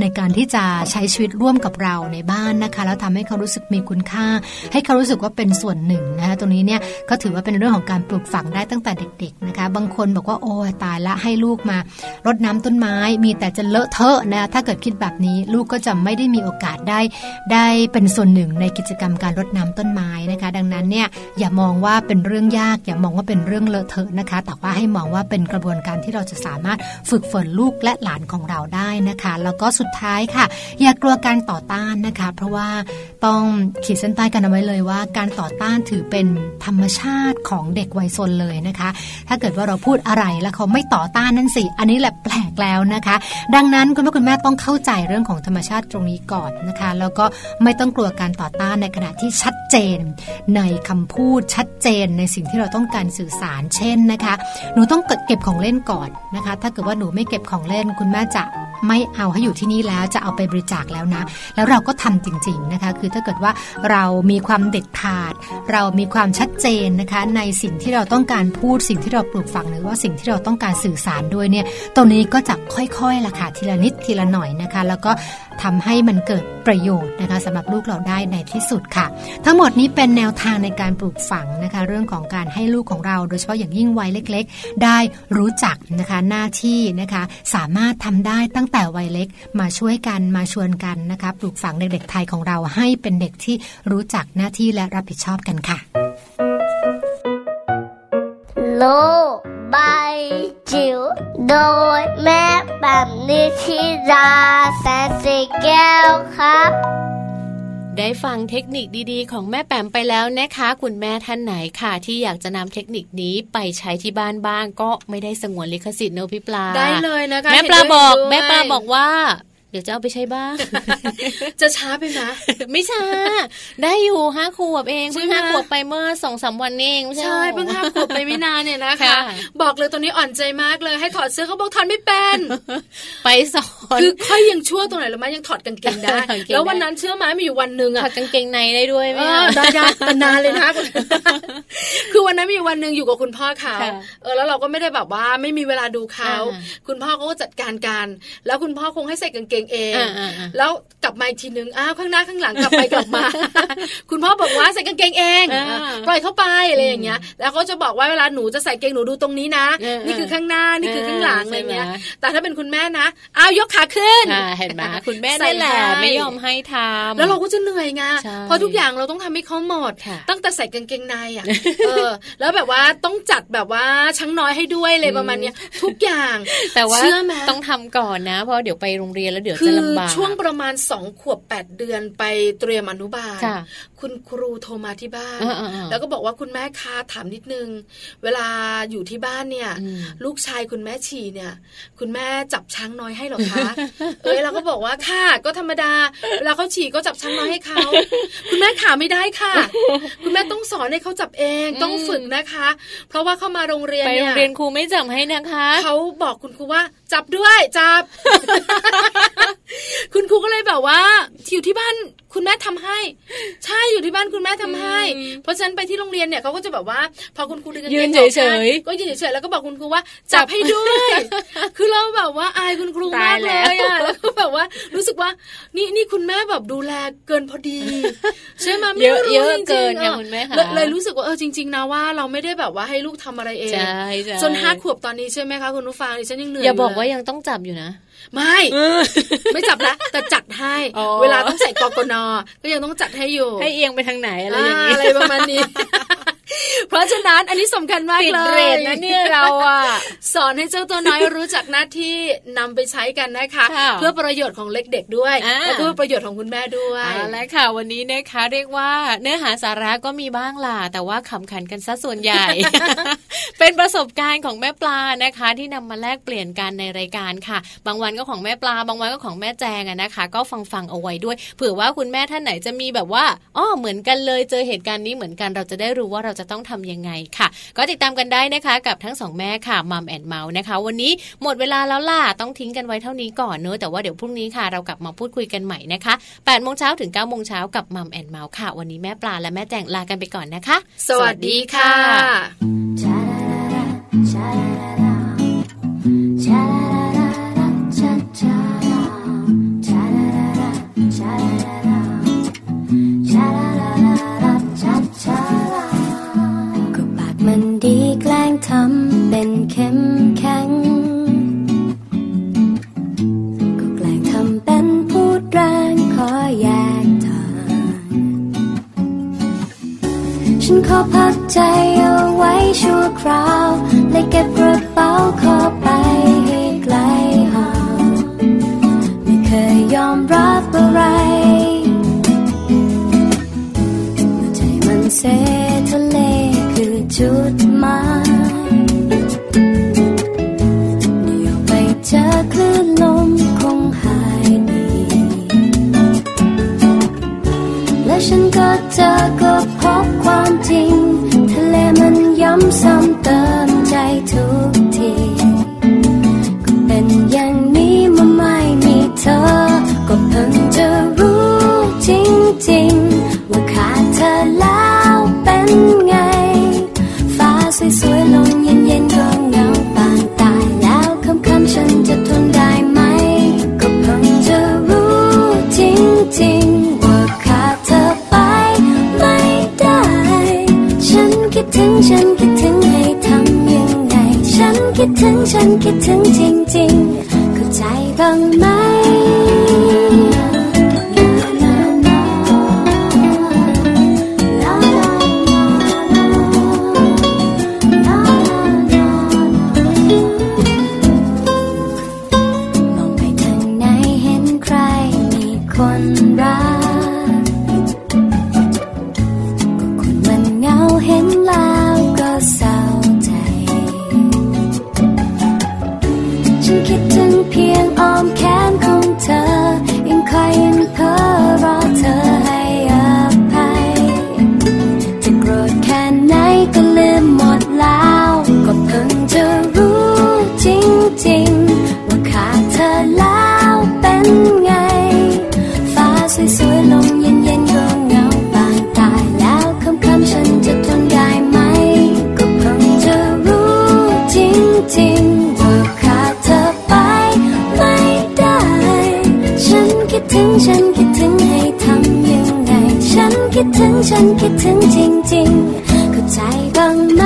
Speaker 8: ในการที่จะใช้ชีวิตร่วมกับเราในบ้านนะคะ แล้วทำให้เขารู้สึกมีคุณค่า ให้เขารู้สึกว่าเป็นส่วนหนึ่งนะคะตรงนี้เนี่ยก็ถือว่าเป็นเรื่องของการปลูกฝังได้ตั้งแต่เด็ก ๆนะคะ บางคนบอกว่าโอ้ตายละให้ลูกมารดน้ำต้นไม้ มีแต่จะเลอะเทอะนะถ้าเกิดคิดแบบนี้ลูกก็จะไม่ได้มีโอกาสได้ ได้เป็นส่วนหนึ่งในกิจกรรมการรดน้ำต้นไม้นะคะ ดังนั้นเนี่ยอย่ามองว่าเป็นเรื่องยาก อย่ามองว่าเป็นเรื่องเลอะเทอะนะคะ แต่ว่าให้มองว่าเป็นกระบวนการที่เราจะสามารถฝึกฝนลูกและหลานของเราได้นะคะ แล้วก็สุดท้ายค่ะ อย่ากลัวการต่อต้านนะคะ เพราะว่าต้องขีดเส้นใต้กันเอาไว้เลยว่า การต่อต้านถือเป็นธรรมชาติของเด็กวัยซนเลยนะคะ ถ้าเกิดว่าเราพูดอะไรแล้วเขาไม่ต่อต้านนั่นสิ อันนี้แหละแปลกแล้วนะคะ ดังนั้นคุณพ่อคุณแม่ต้องเข้าใจเรื่องของธรรมชาติตรงนี้ก่อนนะคะ แล้วก็ไม่ต้องกลัวการต่อต้านในขณะที่ชัดเจน ในคำพูดชัดเจนในสิ่งที่เราต้องการสื่อสารเช่นนะคะ หนูต้องเก็บของเล่นก่อนนะคะ ถ้าเกิดว่าหนูไม่เก็บของเล่นคุณแม่จะไม่เอาให้อยู่ที่นี่แล้วจะเอาไปบริจาคแล้วนะ แล้วเราก็ทำจริง ๆนะคะ คือถ้าเกิดว่าเรามีความเด็ดขาด เรามีความชัดเจนนะคะ ในสิ่งที่เราต้องการพูดสิ่งที่เราปลูกฝังหรือว่าสิ่งที่เราต้องการสื่อสารด้วยเนี่ยตรงนี้ก็จะค่อยๆล่ะค่ะทีละนิดทีละหน่อยนะคะ แล้วก็ ทำให้มันเกิดประโยชน์นะคะสำหรับลูกเราได้ในที่สุดค่ะ ทั้งหมดนี้เป็นแนวทางในการปลูกฝังนะคะเรื่องของการให้ลูกของเราโดยเฉพาะอย่างยิ่งวัยเล็ก ๆ ได้รู้จักนะคะหน้าที่นะคะสามารถทำได้ตั้งแต่วัยเล็กมาช่วยกันมาชวนกันนะคะปลูกฝังเด็กๆไทยของเราให้เป็นเด็กที่รู้จักหน้าที่และรับผิดชอบกันค่ะ
Speaker 7: โลก ใบจิ๋วโดยแม่แบแบบนิชิราแสนสีแก้วครับ
Speaker 3: ได้ฟังเทคนิคดีๆ ของแม่แปมไปแล้วนะคะ คุณแม่ท่านไหนค่ะ ที่อยากจะนำเทคนิคนี้ไปใช้ที่บ้านบ้างก็ไม่ได้สงวนลิขสิทธิ์เนอะพี่ปลา
Speaker 4: ได้เลยนะคะ
Speaker 3: แม่ปลา
Speaker 4: เห็นด้วย
Speaker 3: บอก
Speaker 4: เห็นด้วย
Speaker 3: แม่ปลาบอกว่าเดี๋ยวจะเอาไปใช้บ้าง
Speaker 4: จะช้าไปนะ
Speaker 3: ไม่ช้า ได้อยู่ห้าขวบเองเพิ่ง
Speaker 4: ใช่ไหม
Speaker 3: ห้าขวบไปเมื่อสองสามวันเองไม่ใช่
Speaker 4: ใช่
Speaker 3: หรอ
Speaker 4: เพิ่งห้าขวบไปไม่นานเนี่ยนะคะ
Speaker 3: ค่ะ
Speaker 4: บอกเลยตอนนี้อ่อนใจมากเลยให้ถอดเสื้อเขาบอกถอดไม่เป็น
Speaker 3: ไปสอน
Speaker 4: คือค่อยยังชั่วตรงไหนหรือไม่ยังถอดกางเกงได้
Speaker 3: ถอดกางเกงได้
Speaker 4: แล้ววันนั้นเชื่อไหมมีอยู่วันหนึ่ง
Speaker 3: ถ
Speaker 4: อะ
Speaker 3: อดกางเกงในได้ด้วยไหม
Speaker 4: เอ
Speaker 3: อะ
Speaker 4: อได้ได้แต่นานเลยนะคือวันนั้นมีวันหนึ่งอยู่กับคุณพ่อเขา
Speaker 3: ค่ะ
Speaker 4: เออแล้วเราก็ไม่ได้แบบว่าไม่มีเวลาดูเขา
Speaker 3: อ่า
Speaker 4: คุณพ่อเขาก็จัดการกัน แล้วคุณพ่อคงให้ใส่กางเกงเอง
Speaker 3: อ่าอ่าอ่า
Speaker 4: แล้วกลับมาอีกทีนึงอ้าวข้างหน้าข้างหลังกลับไปกลับมา คุณพ่อบอกว่าใส่กางเกงเอง
Speaker 3: อ่า
Speaker 4: อะปล่อยเข้าไปอะไรอย่างเงี้ย แล้วเขาจะบอกว่าเวลาหนูจะใส่เกงหนูดูตรงนี้นะ
Speaker 3: เออ
Speaker 4: นี่คือข้างหน้านี่คือข้างหลัง
Speaker 3: เออ
Speaker 4: อะไรเงี้ย
Speaker 3: ใช่ไหม
Speaker 4: แต่ถ้าเป็นคุณแม่นะอ้าวยกขาขึ้น
Speaker 3: อ่าเห็นไหมคุณแม่
Speaker 4: ใส่
Speaker 3: นี่แหละ
Speaker 4: ให้
Speaker 3: ไม่ยอมให้ทำ
Speaker 4: แล้วเราก็จะเหนื่อยไง
Speaker 3: ใช่
Speaker 4: เพราะทุกอย่างเราต้องทำให้เขาหมด
Speaker 3: ค่ะ
Speaker 4: ตั้งแต่ใส่กางเกงในอะเออ แล้วแบบว่าต้องจัดแบบว่าช้างน้อยให้ด้วยเลยประมาณเนี้ยทุกอย่าง
Speaker 3: แต่ว่า
Speaker 4: เชื่อไหม
Speaker 3: ต้องทำก่อนนะเพราะเดี๋ยวไปโรงเรียนแล้วเดี๋ยว
Speaker 4: คื
Speaker 3: จะ
Speaker 4: อ
Speaker 3: ลำบาก
Speaker 4: ช่วงประมาณสองขวบแปดเดือนไปเตรียมอนุบาล
Speaker 3: ค่ะ
Speaker 4: คุณครูโทรมาที่บ้าน
Speaker 3: อ่าๆๆ
Speaker 4: แล้วก็บอกว่าคุณแม่คะถามนิดนึง เวลาอยู่ที่บ้านเนี่ย
Speaker 3: อืม
Speaker 4: ลูกชายคุณแม่ฉี่เนี่ย คุณแม่จับช้างน้อยให้เหรอคะเอ้ยเราก็บอกว่าค่ะก็ธรรมดาเวลาเขาฉี่ก็จับช้างน้อยให้เขาคุณแม่ขาไม่ได้ค่ะ คุณแม่ต้องสอนให้เขาจับเองต้องฝึกนะคะ เพราะว่าเข้ามาโรงเรียน
Speaker 3: ไป
Speaker 4: เนี่
Speaker 3: โรง
Speaker 4: ย
Speaker 3: เรียนครูไม่จับให้นะคะ
Speaker 4: เขาบอกคุณครูว่าจับด้วยจับคุณครูก็เลยแบบว่าอยู่ที่บ้านคุณแม่ทำให้ ใช่อยู่ที่บ้านคุณแม่ทำให้
Speaker 3: อืม
Speaker 4: เพราะฉะนั้นไปที่โรงเรียนเนี่ยเขาก็จะแบบว่า พอคุณครูดึงกาง
Speaker 3: ยื
Speaker 4: เก
Speaker 3: น
Speaker 4: งออก
Speaker 3: เฉยๆ
Speaker 4: ก็ยืนเฉยๆแล้วก็บอกคุณครูว่าจับให้ด้วย คือเราแบบว่าอายคุณครูมากเลย
Speaker 3: ตายแล้ว
Speaker 4: อะแล้วก็แบบว่ารู้สึกว่านี่นี่คุณแม่แบบดูแลเกินพอดี ใช่ไหมไม่
Speaker 3: เยอะ
Speaker 4: รู้
Speaker 3: เยอะ
Speaker 4: จริงๆ
Speaker 3: เกิน
Speaker 4: อ
Speaker 3: ค่ะ
Speaker 4: อ
Speaker 3: คุณแม่ค่ะ
Speaker 4: เลยเลยรู้สึกว่าเออจริง ๆนะว่าเราไม่ได้แบบว่าให้ลูกทำอะไรเอง
Speaker 3: ใช่ใช่
Speaker 4: จนห้าขวบตอนนี้ใช่ไหมคะคุณผู้ฟังดิฉันยังเหนื่อย
Speaker 3: อย่าบอก
Speaker 4: เล
Speaker 3: ว่ายังต้องจับอยู่นะ
Speaker 4: ไม่ไม่จับละแต่จัดให้
Speaker 3: อ๋อ
Speaker 4: เวลาต้องใส่กกนก็ยังต้องจัดให้อยู่
Speaker 3: ให้เอียงไปทางไหนอะไรอย่าง
Speaker 4: อ่า
Speaker 3: นี้
Speaker 4: อะไรประมาณนี้ เพราะฉะนั้นอันนี้สำคัญมาก
Speaker 3: ติด
Speaker 4: เลย
Speaker 3: เรทนะเนี่ยเราอะ
Speaker 4: สอนให้เจ้าตัวน้อยรู้จักหน้าที่นำไปใช้กันนะคะ
Speaker 3: ค่ะ
Speaker 4: เพื่อประโยชน์ของเล็กเด็กด้วย
Speaker 3: อ่า
Speaker 4: และเพื่อประโยชน์ของคุณแม่ด้วย
Speaker 3: เอาละค่ะวันนี้นะคะเรียกว่าเนื้อหาสาระก็มีบ้างล่ะแต่ว่าขำขันกันซะส่วนใหญ่ เป็นประสบการณ์ของแม่ปลานะคะ ที่นำมาแลกเปลี่ยนกันในรายการค่ะ บางวันก็ของแม่ปลา บางวันก็ของแม่แจงอะนะคะ ก็ฟังฟังๆเอาไว้ด้วยเผื่อว่าคุณแม่ท่านไหนจะมีแบบว่าอ้อเหมือนกันเลยเจอเหตุการณ์นี้เหมือนกันเราจะได้รู้ว่าเราจะต้องทำยังไงค่ะ ก็ติดตามกันได้นะคะ กับทั้งสองแม่ค่ะมัมแอนเมาส์นะคะ วันนี้หมดเวลาแล้วล่ะต้องทิ้งกันไว้เท่านี้ก่อนเนอะแต่ว่าเดี๋ยวพรุ่งนี้ค่ะ เรากลับมาพูดคุยกันใหม่นะคะ8โมงเช้าถึง9โมงเช้ากับมัมแอนเมาส์ค่ะ วันนี้แม่ปลาและแม่แจงลากันไปก่อนนะคะ
Speaker 4: สวัสดีค่ะ
Speaker 9: มันดีแกล้งทำเป็นเข้มแข็ง ก็แกล้งทำเป็นพูดแรงขอแยกทาง ฉันขอพักใจเอาไว้ชั่วคราว และเก็บกระเป๋าขอไปให้ไกลห่างไม่เคยยอมรับอะไรเมื่อใจมันเซทะเล จุดหมาย ถึงฉันคิดถึงจริงๆเข้าใจบ้างไหมึงฉันคิดถึงให้ทำยังไง ฉันคิดถึงฉันคิดถึงจริงๆ เข้าใจบ้างไหม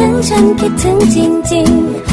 Speaker 10: 趁趁，想你，真的。